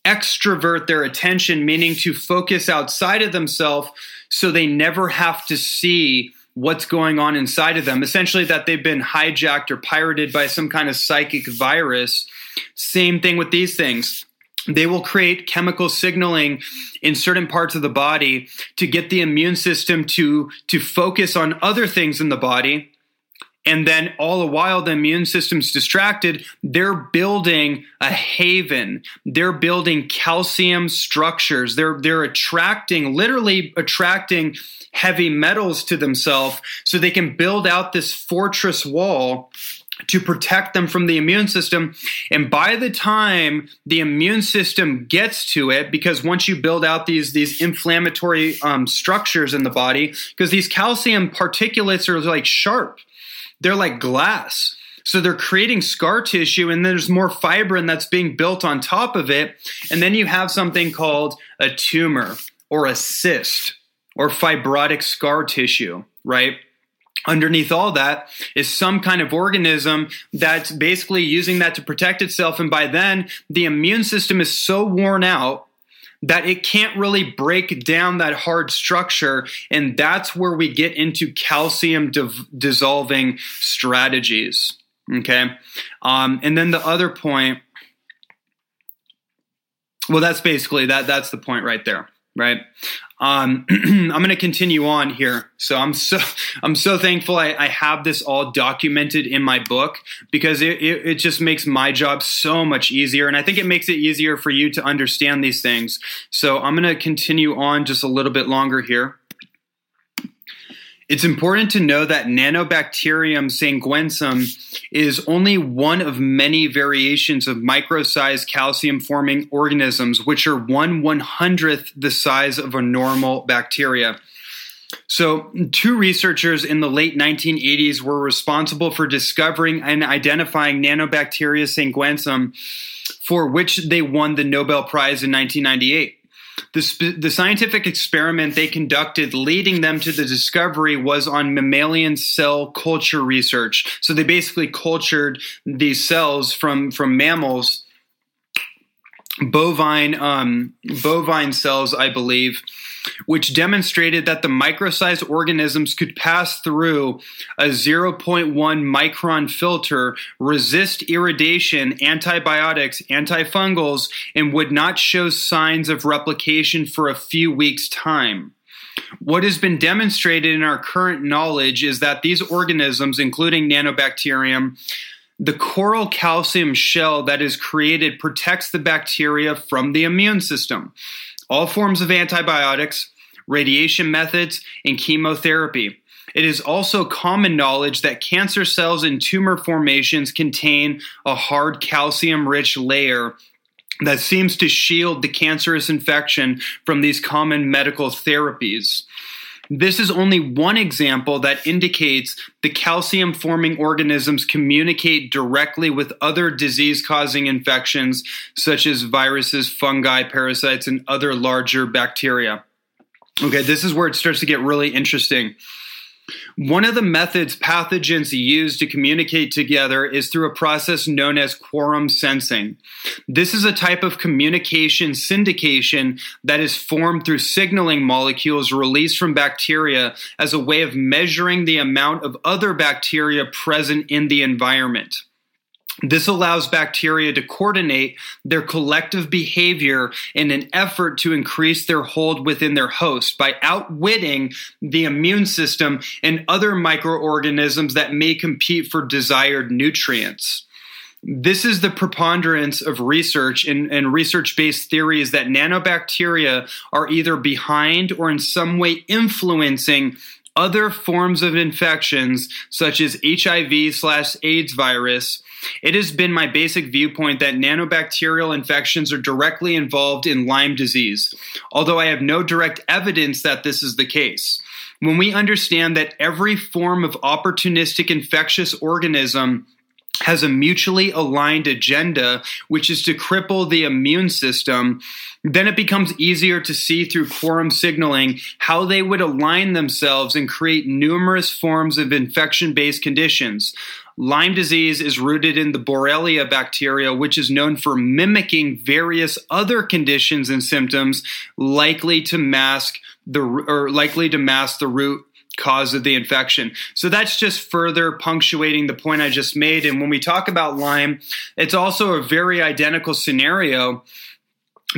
S6: extrovert their attention, meaning to focus outside of themselves so they never have to see what's going on inside of them. Essentially, that they've been hijacked or pirated by some kind of psychic virus. Same thing with these things they will create chemical signaling in certain parts of the body to get the immune system to to focus on other things in the body and then all the while the immune system's distracted they're building a haven. They're building calcium structures. They're they're attracting literally attracting heavy metals to themselves so they can build out this fortress wall to protect them from the immune system. And by the time the immune system gets to it, because once you build out these these inflammatory um, structures in the body, because these calcium particulates are like sharp, they're like glass. So they're creating scar tissue, and there's more fibrin that's being built on top of it. And then you have something called a tumor or a cyst or fibrotic scar tissue, right? underneath all that is some kind of organism that's basically using that to protect itself. And by then, the immune system is so worn out that it can't really break down that hard structure. And that's where we get into calcium dissolving strategies. Okay. Um, and then the other point, well, that's basically that. That's the point right there right? Um, [clears throat] I'm going to continue on here. So I'm so [laughs] I'm so thankful I, I have this all documented in my book because it, it, it, just makes my job so much easier, and I think it makes it easier for you to understand these things. So I'm going to continue on just a little bit longer here. It's important to know that Nanobacterium sanguineum is only one of many variations of micro-sized calcium-forming organisms, which are one one hundredth the size of a normal bacteria. So, two researchers in the late 1980s were responsible for discovering and identifying Nanobacteria sanguineum, for which they won the Nobel Prize in 1998. The, sp- the scientific experiment they conducted leading them to the discovery was on mammalian cell culture research. So they basically cultured these cells from, from mammals, bovine, um, bovine cells, I believe which demonstrated that the micro-sized organisms could pass through a 0.1 micron filter, resist irradiation, antibiotics, antifungals, and would not show signs of replication for a few weeks' time. What has been demonstrated in our current knowledge is that these organisms, including nanobacterium, the coral calcium shell that is created protects the bacteria from the immune system all forms of antibiotics, radiation methods, and chemotherapy. It is also common knowledge that cancer cells and tumor formations contain a hard calcium rich layer that seems to shield the cancerous infection from these common medical therapies. This is only one example that indicates the calcium forming organisms communicate directly with other disease causing infections, such as viruses, fungi, parasites, and other larger bacteria. Okay, this is where it starts to get really interesting. One of the methods pathogens use to communicate together is through a process known as quorum sensing. This is a type of communication syndication that is formed through signaling molecules released from bacteria as a way of measuring the amount of other bacteria present in the environment. This allows bacteria to coordinate their collective behavior in an effort to increase their hold within their host by outwitting the immune system and other microorganisms that may compete for desired nutrients. This is the preponderance of research and, and research based theories that nanobacteria are either behind or in some way influencing other forms of infections such as HIV slash AIDS virus it has been my basic viewpoint that nanobacterial infections are directly involved in Lyme disease, although I have no direct evidence that this is the case. When we understand that every form of opportunistic infectious organism has a mutually aligned agenda, which is to cripple the immune system, then it becomes easier to see through quorum signaling how they would align themselves and create numerous forms of infection based conditions. Lyme disease is rooted in the Borrelia bacteria, which is known for mimicking various other conditions and symptoms likely to mask the or likely to mask the root cause of the infection. So that's just further punctuating the point I just made. And when we talk about Lyme, it's also a very identical scenario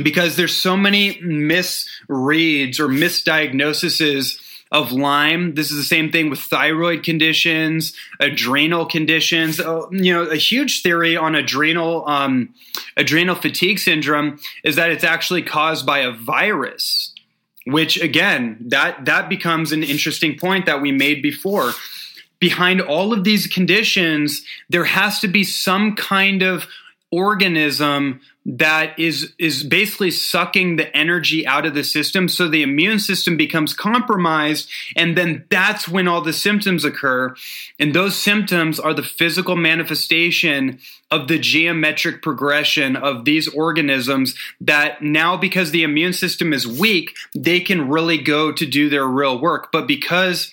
S6: because there's so many misreads or misdiagnoses of Lyme. This is the same thing with thyroid conditions, adrenal conditions. Uh, you know, a huge theory on adrenal um, adrenal fatigue syndrome is that it's actually caused by a virus. Which again, that that becomes an interesting point that we made before. behind all of these conditions, there has to be some kind of organism that is is basically sucking the energy out of the system. So the immune system becomes compromised and then that's when all the symptoms occur. And those symptoms are the physical manifestation of the geometric progression of these organisms that now because the immune system is weak they can really go to do their real work. But because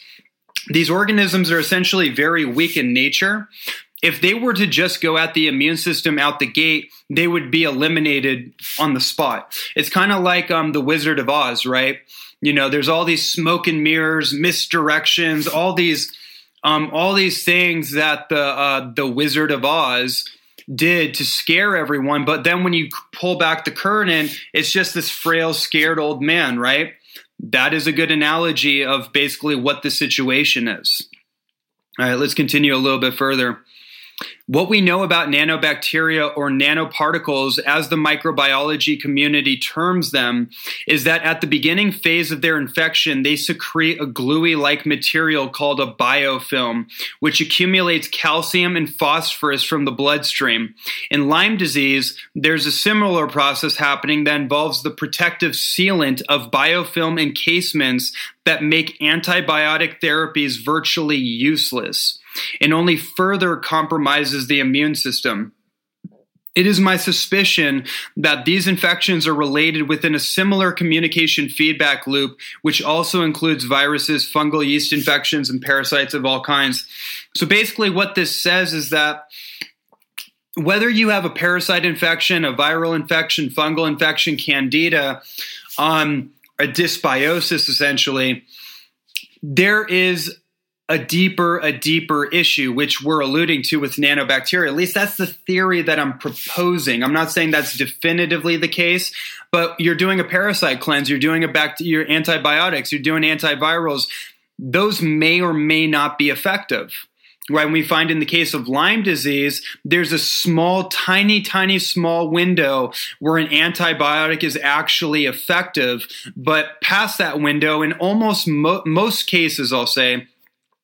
S6: these organisms are essentially very weak in nature if they were to just go at the immune system out the gate, they would be eliminated on the spot. It's kind of like um, the Wizard of Oz, right? You know, there's all these smoke and mirrors, misdirections, all these, um, all these things that the uh, the Wizard of Oz did to scare everyone. But then when you pull back the curtain, it's just this frail, scared old man, right? That is a good analogy of basically what the situation is. All right, let's continue a little bit further. What we know about nanobacteria or nanoparticles, as the microbiology community terms them, is that at the beginning phase of their infection, they secrete a gluey like material called a biofilm, which accumulates calcium and phosphorus from the bloodstream. In Lyme disease, there's a similar process happening that involves the protective sealant of biofilm encasements that make antibiotic therapies virtually useless and only further compromises the immune system. It is my suspicion that these infections are related within a similar communication feedback loop, which also includes viruses, fungal yeast infections, and parasites of all kinds. So basically, what this says is that whether you have a parasite infection, a viral infection, fungal infection, candida, um, a dysbiosis, essentially, there is a deeper a deeper issue which we're alluding to with nanobacteria. At least that's the theory that i'm proposing. I'm not saying that's definitively the case but you're doing a parasite cleanse you're doing a back your antibiotics you're doing antivirals. Those may or may not be effective right? And we find in the case of lyme disease there's a small tiny tiny small window where an antibiotic is actually effective but past that window in almost mo- most cases i'll say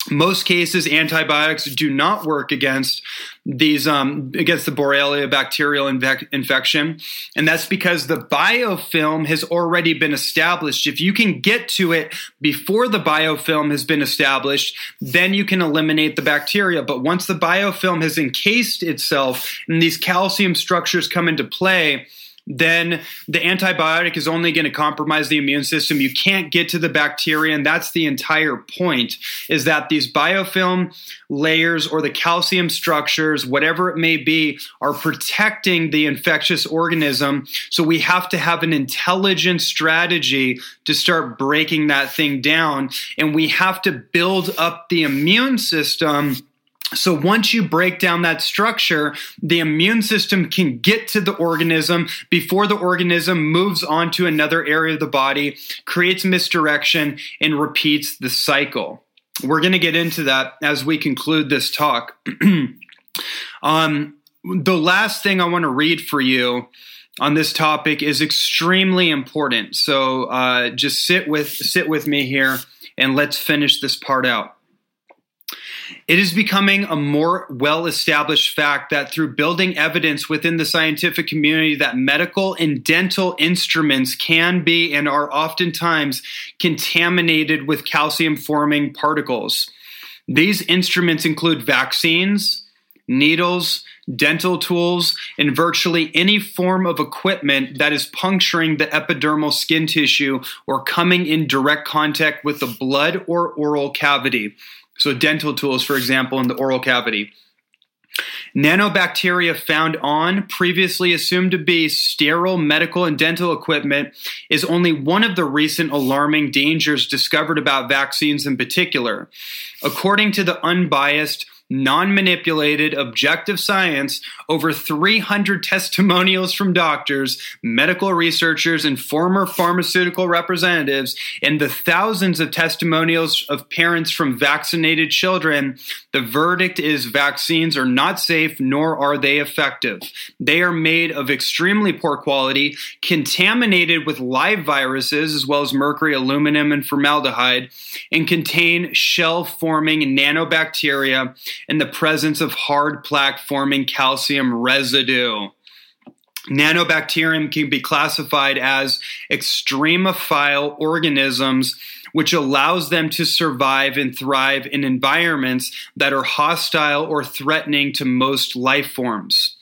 S6: most cases antibiotics do not work against these um, against the borrelia bacterial infection. And that's because the biofilm has already been established. If you can get to it before the biofilm has been established then you can eliminate the bacteria. But once the biofilm has encased itself and these calcium structures come into play then the antibiotic is only going to compromise the immune system. You can't get to the bacteria, and that's the entire point is that these biofilm layers or the calcium structures, whatever it may be, are protecting the infectious organism. So we have to have an intelligent strategy to start breaking that thing down. And we have to build up the immune system so once you break down that structure, the immune system can get to the organism before the organism moves on to another area of the body, creates misdirection, and repeats the cycle. We're going to get into that as we conclude this talk. [clears throat] um, the last thing I want to read for you on this topic is extremely important. So uh, just sit with sit with me here, and let's finish this part out. It is becoming a more well established fact that through building evidence within the scientific community that medical and dental instruments can be and are oftentimes contaminated with calcium forming particles. These instruments include vaccines, needles, dental tools, and virtually any form of equipment that is puncturing the epidermal skin tissue or coming in direct contact with the blood or oral cavity. So, dental tools, for example, in the oral cavity. Nanobacteria found on previously assumed to be sterile medical and dental equipment is only one of the recent alarming dangers discovered about vaccines in particular. According to the unbiased, non manipulated, objective science, over 300 testimonials from doctors, medical researchers, and former pharmaceutical representatives, and the thousands of testimonials of parents from vaccinated children, the verdict is vaccines are not safe nor are they effective. They are made of extremely poor quality, contaminated with live viruses as well as mercury, aluminum, and formaldehyde, and contain shell forming nanobacteria in the presence of hard plaque forming calcium residue. Nanobacterium can be classified as extremophile organisms, which allows them to survive and thrive in environments that are hostile or threatening to most life forms.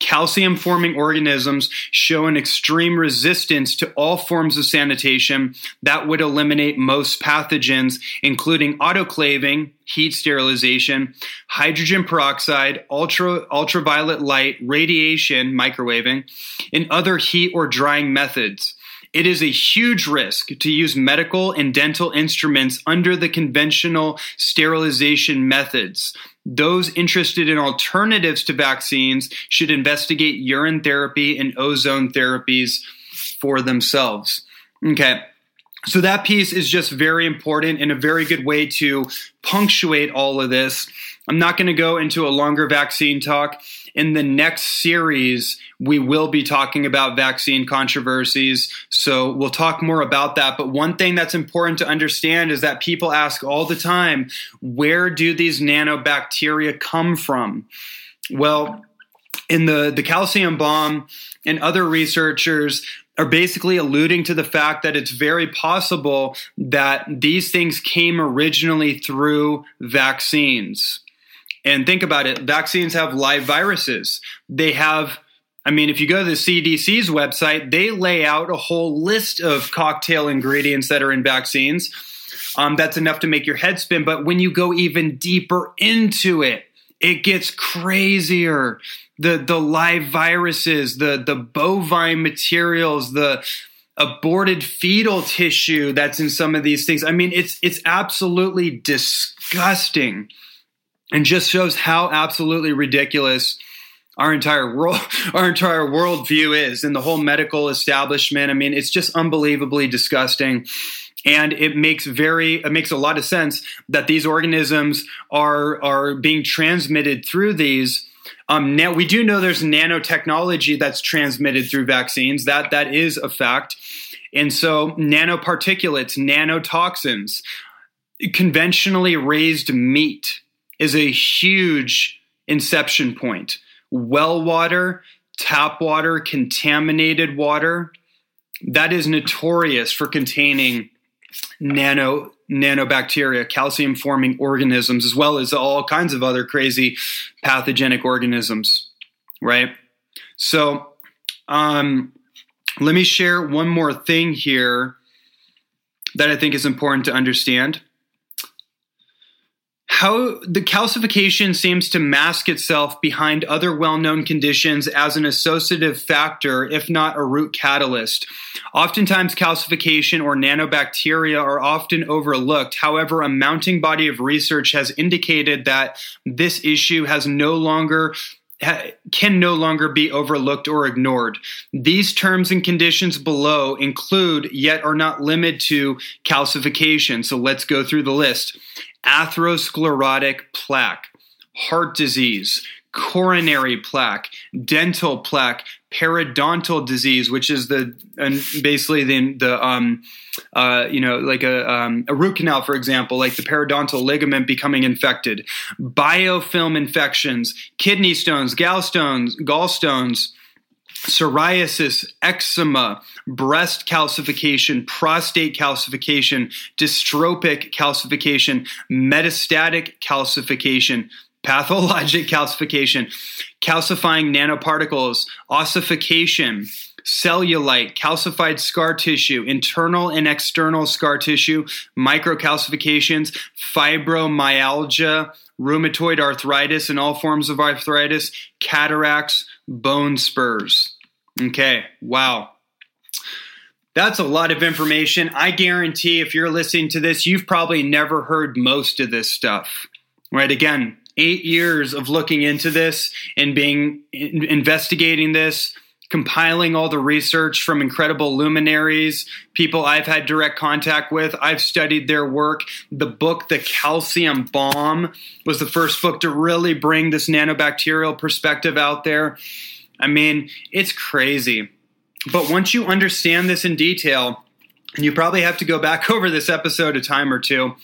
S6: Calcium forming organisms show an extreme resistance to all forms of sanitation that would eliminate most pathogens, including autoclaving, heat sterilization, hydrogen peroxide, ultra, ultraviolet light, radiation, microwaving, and other heat or drying methods. It is a huge risk to use medical and dental instruments under the conventional sterilization methods. Those interested in alternatives to vaccines should investigate urine therapy and ozone therapies for themselves. Okay. So that piece is just very important and a very good way to punctuate all of this. I'm not going to go into a longer vaccine talk. In the next series, we will be talking about vaccine controversies. So we'll talk more about that. But one thing that's important to understand is that people ask all the time where do these nanobacteria come from? Well, in the, the calcium bomb and other researchers are basically alluding to the fact that it's very possible that these things came originally through vaccines. And think about it vaccines have live viruses. They have, I mean, if you go to the CDC's website, they lay out a whole list of cocktail ingredients that are in vaccines. Um, that's enough to make your head spin. But when you go even deeper into it, it gets crazier. The the live viruses, the the bovine materials, the aborted fetal tissue that's in some of these things. I mean, it's it's absolutely disgusting and just shows how absolutely ridiculous our entire world [laughs] our entire worldview is and the whole medical establishment. I mean, it's just unbelievably disgusting. And it makes very it makes a lot of sense that these organisms are are being transmitted through these. Um, now we do know there's nanotechnology that's transmitted through vaccines. That that is a fact. And so nanoparticulates, nanotoxins, conventionally raised meat, is a huge inception point. Well water, tap water, contaminated water, that is notorious for containing nano nanobacteria, calcium forming organisms, as well as all kinds of other crazy pathogenic organisms, right? So, um, let me share one more thing here that I think is important to understand how the calcification seems to mask itself behind other well known conditions as an associative factor, if not a root catalyst. Oftentimes, calcification or nanobacteria are often overlooked. However, a mounting body of research has indicated that this issue has no longer can no longer be overlooked or ignored. These terms and conditions below include, yet are not limited to, calcification. So let's go through the list atherosclerotic plaque, heart disease, coronary plaque, dental plaque, periodontal disease, which is the and basically the the um, uh, you know like a um, a root canal, for example, like the periodontal ligament becoming infected, biofilm infections, kidney stones, gallstones, gallstones psoriasis, eczema, breast calcification, prostate calcification, dystrophic calcification, metastatic calcification, pathologic [laughs] calcification, calcifying nanoparticles, ossification, cellulite, calcified scar tissue, internal and external scar tissue, microcalcifications, fibromyalgia, rheumatoid arthritis and all forms of arthritis, cataracts, bone spurs. Okay, wow. That's a lot of information. I guarantee if you're listening to this, you've probably never heard most of this stuff. Right? Again, eight years of looking into this and being investigating this compiling all the research from incredible luminaries, people I've had direct contact with. I've studied their work. The book, The Calcium Bomb, was the first book to really bring this nanobacterial perspective out there. I mean, it's crazy. But once you understand this in detail, and you probably have to go back [laughs] over this episode a time or two,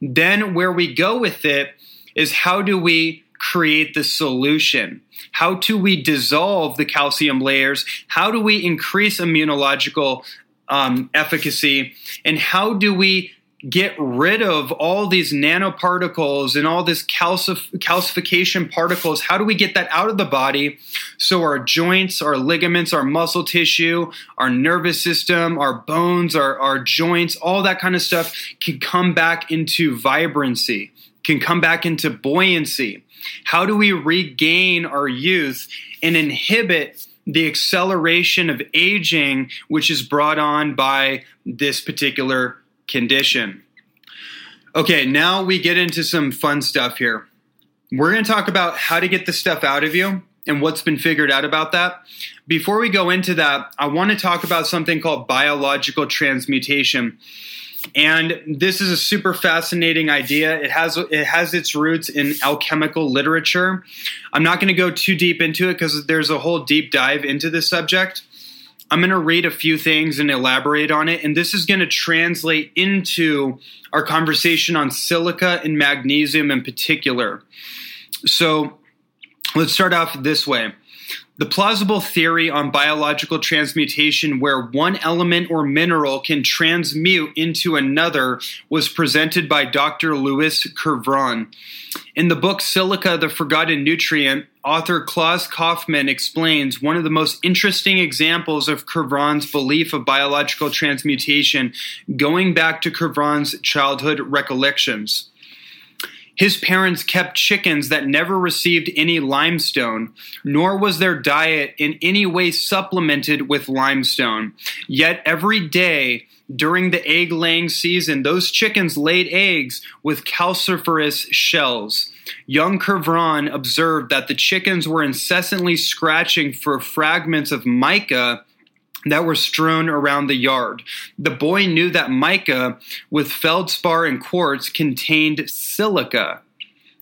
S6: then where we go with it is how do we create the solution? How do we dissolve the calcium layers? How do we increase immunological um, efficacy? And how do we get rid of all these nanoparticles and all this calcif- calcification particles? How do we get that out of the body so our joints, our ligaments, our muscle tissue, our nervous system, our bones, our, our joints, all that kind of stuff can come back into vibrancy, can come back into buoyancy? How do we regain our youth and inhibit the acceleration of aging, which is brought on by this particular condition? Okay, now we get into some fun stuff here. We're going to talk about how to get the stuff out of you and what's been figured out about that. Before we go into that, I want to talk about something called biological transmutation. And this is a super fascinating idea. It has it has its roots in alchemical literature. I'm not going to go too deep into it because there's a whole deep dive into this subject. I'm going to read a few things and elaborate on it, and this is going to translate into our conversation on silica and magnesium in particular. So let's start off this way. The plausible theory on biological transmutation, where one element or mineral can transmute into another, was presented by Dr. Louis Kervran. In the book Silica, the Forgotten Nutrient, author Klaus Kaufmann explains one of the most interesting examples of Kervran's belief of biological transmutation, going back to Kervran's childhood recollections. His parents kept chickens that never received any limestone, nor was their diet in any way supplemented with limestone. Yet every day during the egg laying season, those chickens laid eggs with calciferous shells. Young Kervran observed that the chickens were incessantly scratching for fragments of mica that were strewn around the yard. The boy knew that mica with feldspar and quartz contained silica.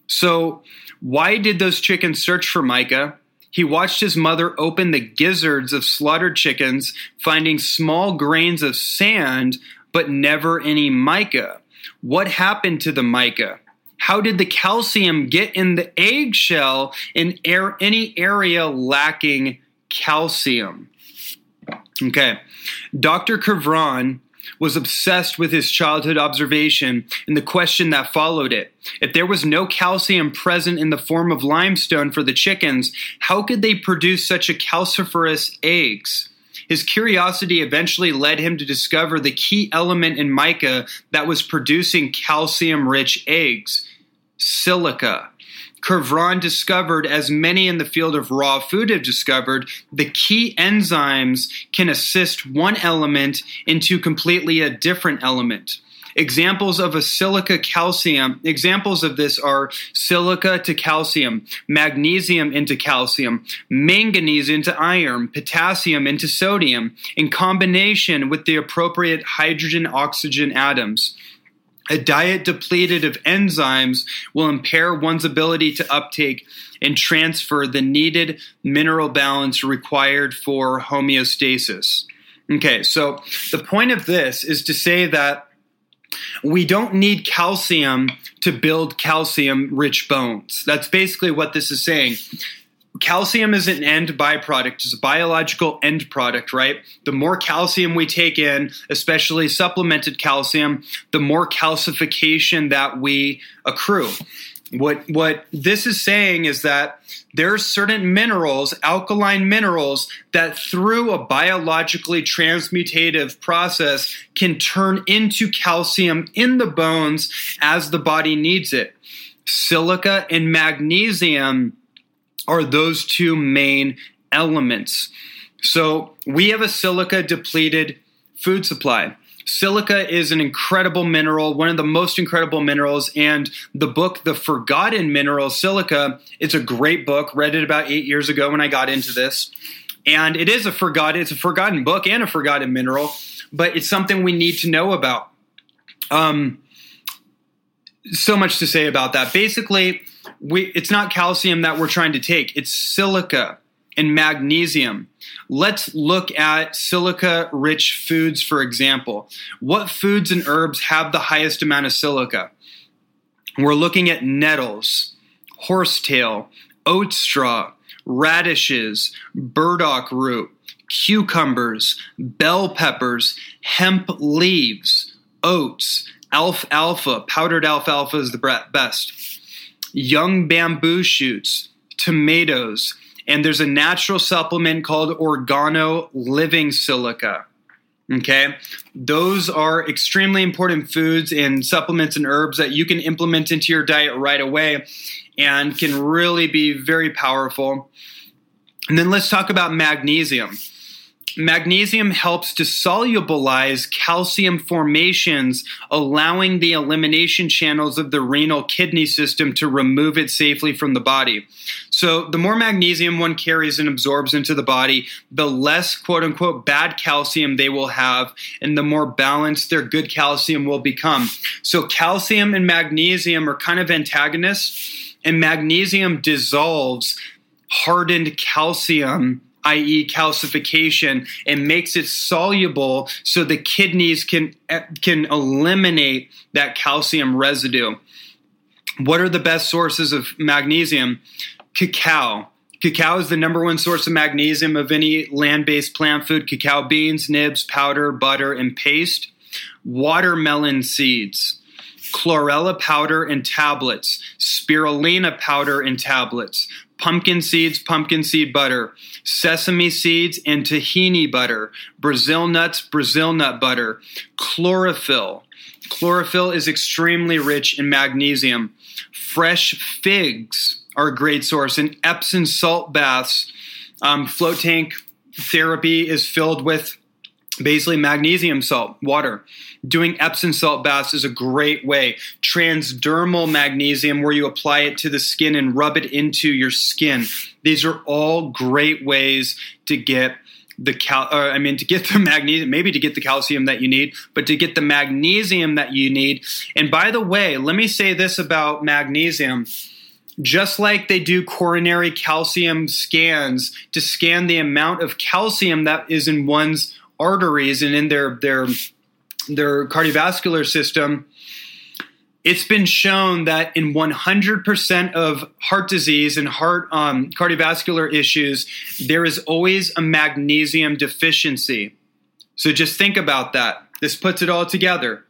S6: So, why did those chickens search for mica? He watched his mother open the gizzards of slaughtered chickens, finding small grains of sand, but never any mica. What happened to the mica? How did the calcium get in the eggshell in air, any area lacking calcium? Okay. Dr. Kervran was obsessed with his childhood observation and the question that followed it. If there was no calcium present in the form of limestone for the chickens, how could they produce such a calciferous eggs? His curiosity eventually led him to discover the key element in mica that was producing calcium rich eggs silica. Kervran discovered, as many in the field of raw food have discovered, the key enzymes can assist one element into completely a different element. Examples of a silica calcium, examples of this are silica to calcium, magnesium into calcium, manganese into iron, potassium into sodium, in combination with the appropriate hydrogen oxygen atoms. A diet depleted of enzymes will impair one's ability to uptake and transfer the needed mineral balance required for homeostasis. Okay, so the point of this is to say that we don't need calcium to build calcium rich bones. That's basically what this is saying calcium is an end byproduct, it's a biological end product, right? The more calcium we take in, especially supplemented calcium, the more calcification that we accrue. What what this is saying is that there are certain minerals, alkaline minerals, that through a biologically transmutative process can turn into calcium in the bones as the body needs it. Silica and magnesium are those two main elements. So we have a silica depleted food supply. Silica is an incredible mineral, one of the most incredible minerals. And the book, The Forgotten Mineral Silica, it's a great book. Read it about eight years ago when I got into this. And it is a forgotten, it's a forgotten book and a forgotten mineral, but it's something we need to know about. Um, so much to say about that. Basically, we, it's not calcium that we're trying to take, it's silica and magnesium. Let's look at silica rich foods, for example. What foods and herbs have the highest amount of silica? We're looking at nettles, horsetail, oat straw, radishes, burdock root, cucumbers, bell peppers, hemp leaves, oats, alfalfa, powdered alfalfa is the best, young bamboo shoots, tomatoes, and there's a natural supplement called Orgono Living Silica. Okay, those are extremely important foods and supplements and herbs that you can implement into your diet right away and can really be very powerful. And then let's talk about magnesium. Magnesium helps to solubilize calcium formations, allowing the elimination channels of the renal kidney system to remove it safely from the body. So, the more magnesium one carries and absorbs into the body, the less quote unquote bad calcium they will have, and the more balanced their good calcium will become. So, calcium and magnesium are kind of antagonists, and magnesium dissolves hardened calcium i.e., calcification, and makes it soluble so the kidneys can eh, can eliminate that calcium residue. What are the best sources of magnesium? Cacao. Cacao is the number one source of magnesium of any land based plant food. Cacao beans, nibs, powder, butter, and paste. Watermelon seeds chlorella powder in tablets, spirulina powder in tablets, pumpkin seeds, pumpkin seed butter, sesame seeds, and tahini butter, Brazil nuts, Brazil nut butter, chlorophyll. Chlorophyll is extremely rich in magnesium. Fresh figs are a great source, and Epsom salt baths. Um, float tank therapy is filled with basically magnesium salt water. Doing epsom salt baths is a great way. Transdermal magnesium where you apply it to the skin and rub it into your skin. These are all great ways to get the cal or, i mean to get the [laughs] magnesium maybe to get the calcium that you need but to get the magnesium that you need. And by the way let me say this about magnesium. Just like they do coronary calcium scans to scan the amount of calcium that is in one's arteries and in their their their cardiovascular system, it's been shown that in 100% of heart disease and heart um, cardiovascular issues, there is always a magnesium deficiency. So just think about that. This puts it all together.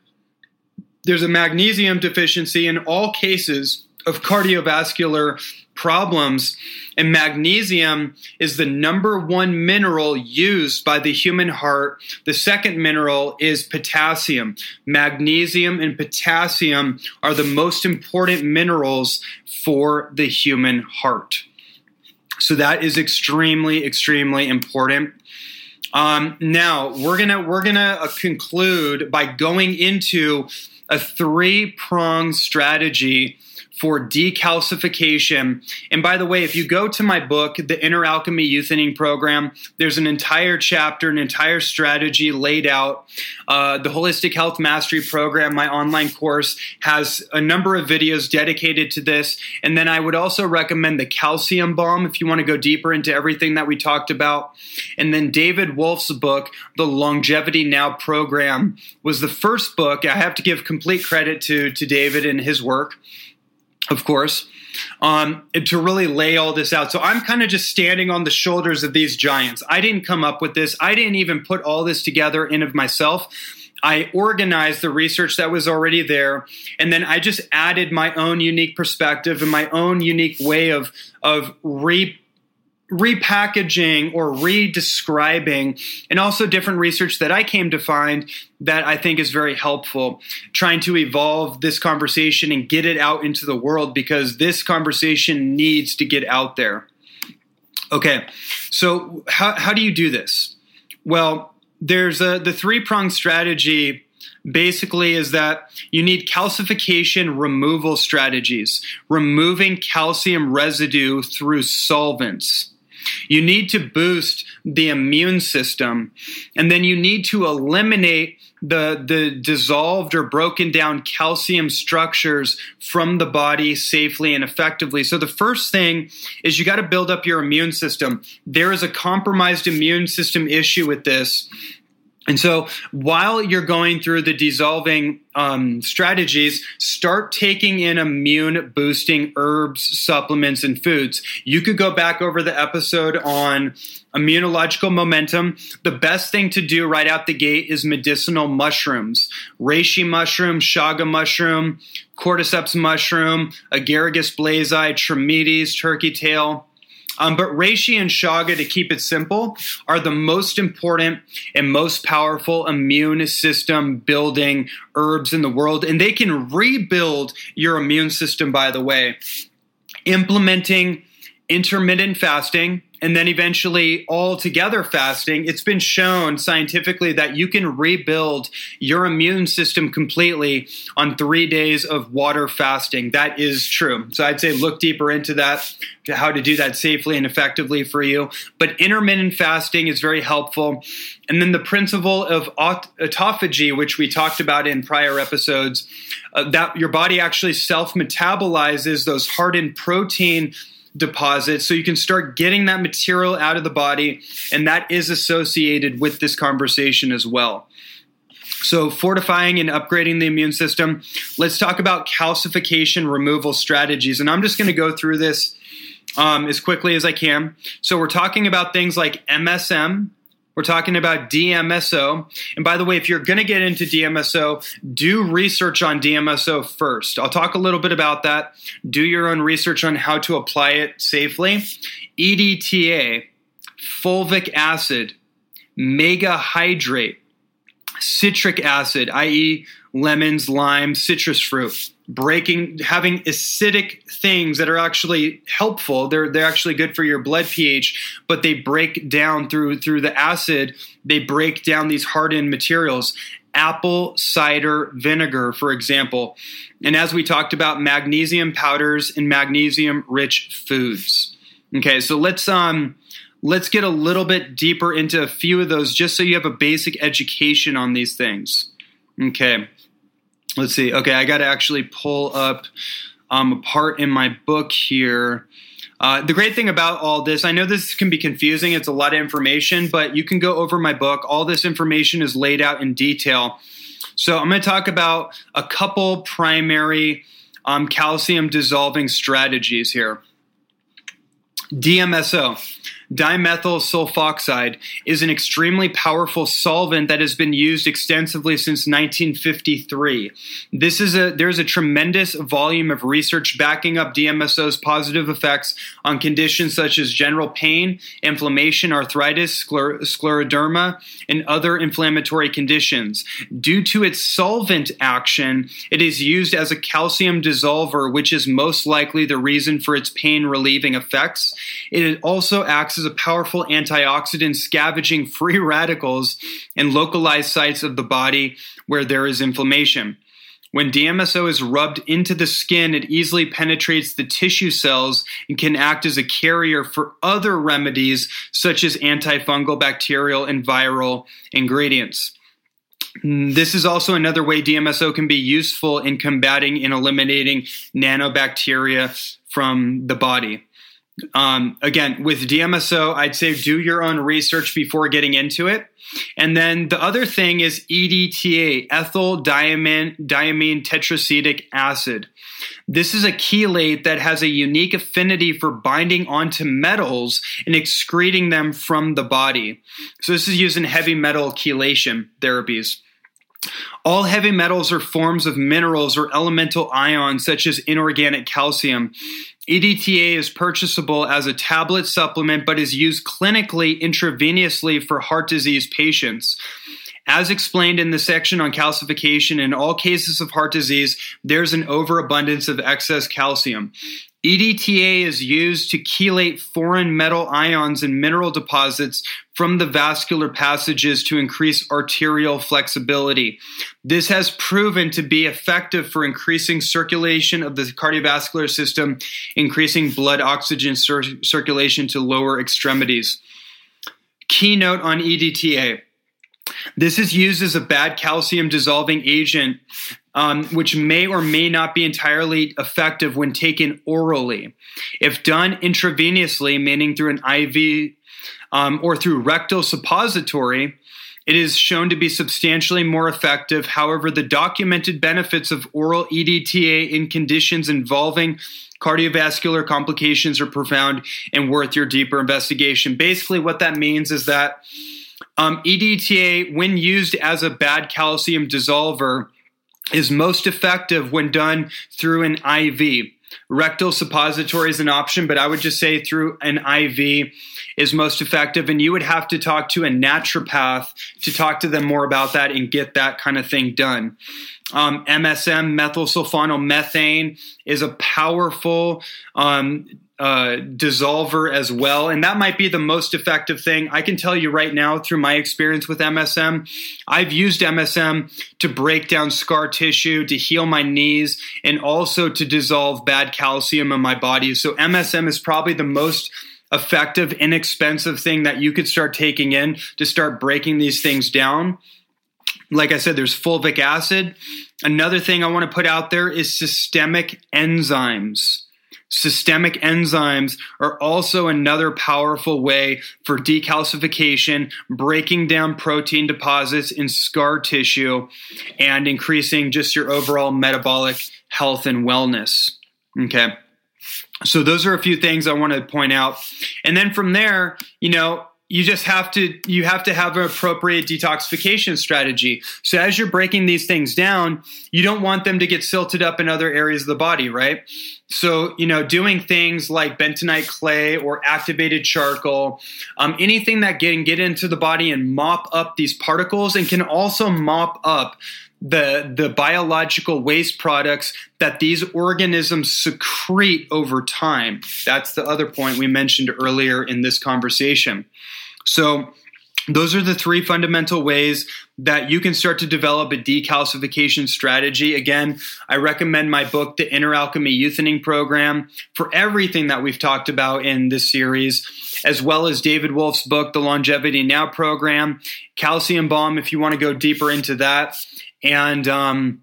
S6: There's a magnesium deficiency in all cases of cardiovascular problems. And magnesium is the number one mineral used by the human heart. The second mineral is potassium. Magnesium and potassium are the most important minerals for the human heart. So that is extremely, extremely important. Um, now we're gonna we're gonna uh, conclude by going into a three pronged strategy for decalcification. And by the way, if you go to my book, The Inner Alchemy Youthening Program, there's an entire chapter, an entire strategy laid out. Uh, the Holistic Health Mastery Program, my online course, has a number of videos dedicated to this. And then I would also recommend the Calcium Bomb if you want to go deeper into everything that we talked about. And then David Wolfe's book, The Longevity Now Program, was the first book. I have to give complete credit to, to David and his work of course, um, to really lay all this out. So I'm kind of just standing on the shoulders of these giants. I didn't come up with this. I didn't even put all this together in of myself. I organized the research that was already there, and then I just added my own unique perspective and my own unique way of of re repackaging or redescribing, and also different research that I came to find that I think is very helpful, trying to evolve this conversation and get it out into the world because this conversation needs to get out there. Okay, so how, how do you do this? Well, there's a the three pronged strategy basically is that you need calcification removal strategies, removing calcium residue through solvents. You need to boost the immune system, and then you need to eliminate the, the dissolved or broken down calcium structures from the body safely and effectively. So, the first thing is you got to build up your immune system. There is a compromised immune system issue with this and so while you're going through the dissolving um, strategies, start taking in immune boosting herbs, supplements, and foods. You could go back over the episode on immunological momentum. The best thing to do right out the gate is medicinal mushrooms reishi mushroom, chaga mushroom, cordyceps mushroom, agaricus blazei, trametes, turkey tail um, but reishi and Chaga, to keep it simple, are the most important and most powerful immune system building herbs in the world. And they can rebuild your immune system, by the way. Implementing intermittent fasting and then eventually all together fasting, it's been shown scientifically that you can rebuild your immune system completely on three days of water fasting. That is true. So I'd say look deeper into that, how to do that safely and effectively for you. But intermittent fasting is very helpful. And then the principle of autophagy, which we talked about in prior episodes, uh, that your body actually self metabolizes those hardened protein deposits so you can start getting that material out of the body and that is associated with this conversation as well. So fortifying and upgrading the immune system. Let's talk about calcification removal strategies and i'm just going to go through this um, as quickly as i can. So we're talking about things like msm we're talking about DMSO. And by the way, if you're going to get into DMSO, do research on DMSO first. I'll talk a little bit about that. Do your own research on how to apply it safely. EDTA, fulvic acid, mega hydrate, citric acid, i.e., lemons, lime, citrus fruit breaking having acidic things that are actually helpful. They're they're actually good for your blood pH but they break down through through the acid. They break down these hardened materials. Apple cider vinegar for example. And as we talked about magnesium powders and magnesium rich foods. Okay so let's um let's get a little bit deeper into a few of those just so you have a basic education on these things. Okay let's see. Okay, I got to actually pull up um, a part in my book here. Uh, the great thing about all this, I know this can be confusing. It's a lot of information, but you can go over my book. All this information is laid out in detail. So I'm going to talk about a couple primary um, calcium dissolving strategies here. DMSO. Dimethyl sulfoxide is an extremely powerful solvent that has been used extensively since 1953. This is a there's a tremendous volume of research backing up DMSO's positive effects on conditions such as general pain, inflammation, arthritis, scler- scleroderma, and other inflammatory conditions. Due to its solvent action, it is used as a calcium dissolver, which is most likely the reason for its pain relieving effects. It also acts as a powerful antioxidant scavenging free [laughs] radicals in localized sites of the body where there is inflammation. When DMSO is rubbed into the skin, it easily penetrates the tissue cells and can act as a carrier for other remedies such as antifungal, bacterial, and viral ingredients. This is also another way DMSO can be useful in combating and eliminating nanobacteria from the body. Um, again, with DMSO, I'd say do your own research before getting into it. And then the other thing is EDTA, ethyl diamine, diamine tetracetic acid. This is a chelate that has a unique affinity for binding onto metals and excreting them from the body. So this is used in heavy metal chelation therapies. All heavy metals are forms of minerals or elemental ions, such as inorganic calcium. EDTA is purchasable as a tablet supplement but is used clinically intravenously for heart disease patients. As explained in the section on calcification, in all cases of heart disease, there's an overabundance of excess calcium. EDTA is used to chelate foreign metal ions and mineral deposits from the vascular passages to increase arterial flexibility. This has proven to be effective for increasing circulation of the cardiovascular system, increasing blood oxygen cir- circulation to lower extremities. Keynote on EDTA. This is used as a bad calcium dissolving agent um, which may or may not be entirely effective when taken orally. If done intravenously, meaning through an IV um, or through rectal suppository, it is shown to be substantially more effective. However, the documented benefits of oral EDTA in conditions involving cardiovascular complications are profound and worth your deeper investigation. Basically, what that means is that um, EDTA, when used as a bad calcium dissolver, is most effective when done through an IV. Rectal suppository is an option, but I would just say through an IV is most effective. And you would have to talk to a naturopath to talk to them more about that and get that kind of thing done. Um, MSM, methyl sulfonyl is a powerful um, uh, dissolver as well. And that might be the most effective thing. I can tell you right now through my experience with MSM, I've used MSM to break down scar tissue, to heal my knees, and also to dissolve bad calcium in my body. So MSM is probably the most effective, inexpensive thing that you could start taking in to start breaking these things down. Like I said, there's fulvic acid. Another thing I want to put out there is systemic enzymes. Systemic enzymes are also another powerful way for decalcification, breaking down protein deposits in scar tissue, and increasing just your overall metabolic health and wellness. Okay. So those are a few things I want to point out. And then from there, you know, you just have to you have to have an appropriate detoxification strategy so as you're breaking these things down you don't want them to get silted up in other areas of the body right so you know doing things like bentonite clay or activated charcoal um, anything that can get into the body and mop up these particles and can also mop up the the biological waste products that these organisms secrete over time. That's the other point we mentioned earlier in this conversation. So those are the three fundamental ways that you can start to develop a decalcification strategy. Again, I recommend my book, The Inner Alchemy Youthening Program, for everything that we've talked about in this series, as well as David Wolfe's book, The Longevity Now Program, Calcium Bomb, if you want to go deeper into that, and um,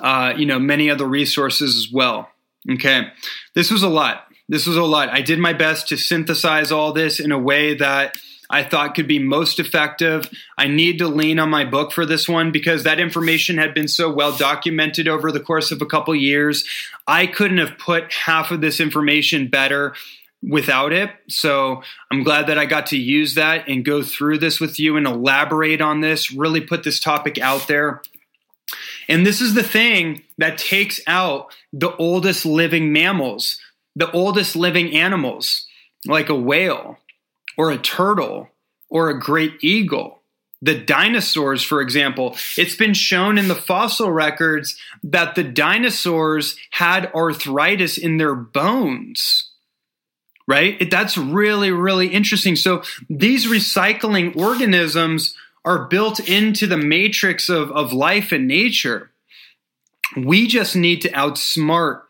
S6: uh, you know many other resources as well. Okay, this was a lot. This was a lot. I did my best to synthesize all this in a way that I thought could be most effective. I need to lean on my book for this one because that information had been so well documented over the course of a couple years. I couldn't have put half of this information better without it. So I'm glad that I got to use that and go through this with you and elaborate on this, really put this topic out there. And this is the thing that takes out the oldest living mammals, the oldest living animals, like a whale or a turtle or a great eagle. The dinosaurs, for example, it's been shown in the fossil records that the dinosaurs had arthritis in their bones. Right? That's really, really interesting. So these recycling organisms are built into the matrix of, of life and nature. We just need to outsmart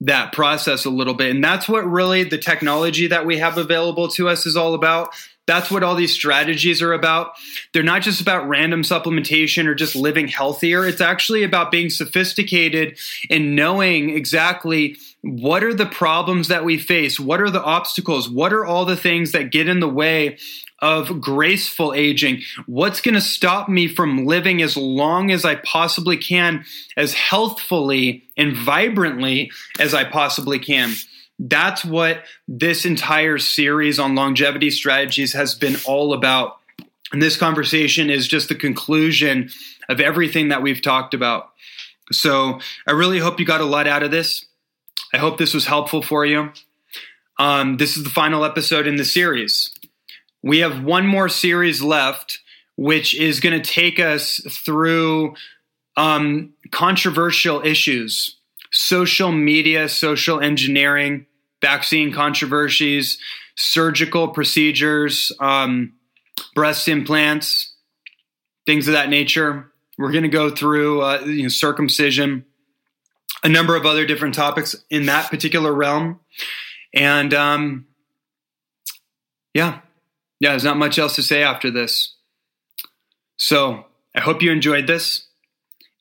S6: that process a little bit. And that's what really the technology that we have available to us is all about. That's what all these strategies are about. They're not just about random supplementation or just living healthier. It's actually about being sophisticated and knowing exactly what are the problems that we face? What are the obstacles? What are all the things that get in the way of graceful aging. What's going to stop me from living as long as I possibly can, as healthfully and vibrantly as I possibly can? That's what this entire series on longevity strategies has been all about. And this conversation is just the conclusion of everything that we've talked about. So I really hope you got a lot out of this. I hope this was helpful for you. Um, this is the final episode in the series. We have one more series left, which is going to take us through um, controversial issues, social media, social engineering.
S7: vaccine controversies, surgical procedures, um, breast implants, things of that nature. We're going to go through uh, you know, circumcision, a number of other different topics in that particular realm. And um, yeah, yeah, there's not much else to say after this. So I hope you enjoyed this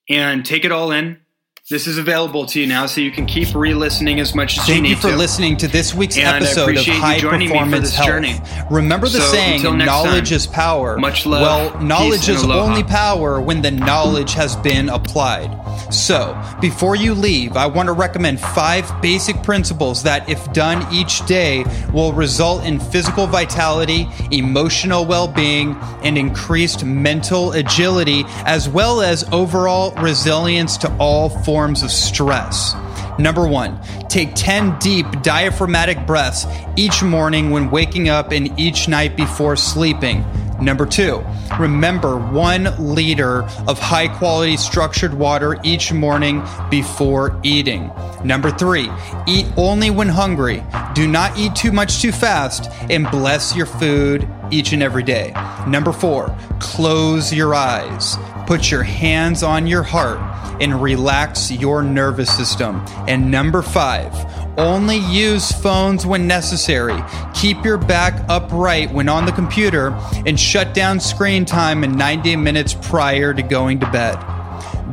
S7: and take it all in. This is available to you now, so you can keep re-listening as much as
S6: Thank
S7: you need Thank
S6: you for
S7: to.
S6: listening to this week's
S7: And
S6: episode of High
S7: joining me for
S6: Performance Health.
S7: journey.
S6: Remember the
S7: So,
S6: saying, "Knowledge
S7: time,
S6: is power."
S7: much love,
S6: Well, knowledge is only power when the knowledge has been applied. So, before you leave, I want to recommend five basic principles that, if done each day, will result in physical vitality, emotional well-being, and increased mental agility, as well as overall resilience to all forms of stress. Number one, take 10 deep diaphragmatic breaths each morning when waking up and each night before sleeping. Number two, remember one liter of high quality structured water each morning before eating. Number three, eat only when hungry. Do not eat too much too fast and bless your food each and every day. Number four, close your eyes. Put your hands on your heart and relax your nervous system. And number five, only use phones when necessary. Keep your back upright when on the computer and shut down screen time in 90 minutes prior to going to bed.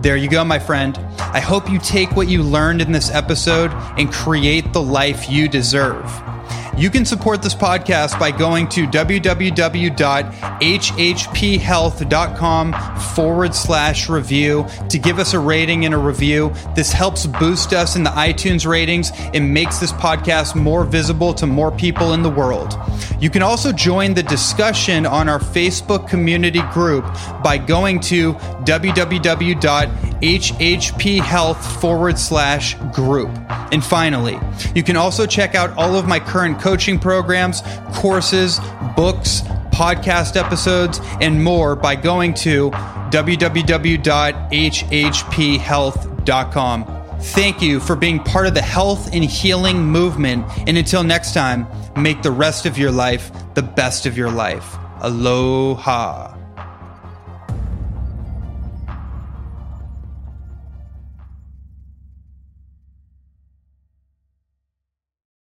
S6: There you go, my friend. I hope you take what you learned in this episode and create the life you deserve. You can support this podcast by going to www.hhphealth.com forward slash review to give us a rating and a review. This helps boost us in the iTunes ratings and makes this podcast more visible to more people in the world. You can also join the discussion on our Facebook community group by going to www.hhphealth forward slash group. And finally, you can also check out all of my current coaching programs, courses, books, podcast episodes, and more by going to www.hhphealth.com. Thank you for being part of the health and healing movement. And until next time, make the rest of your life the best of your life. Aloha.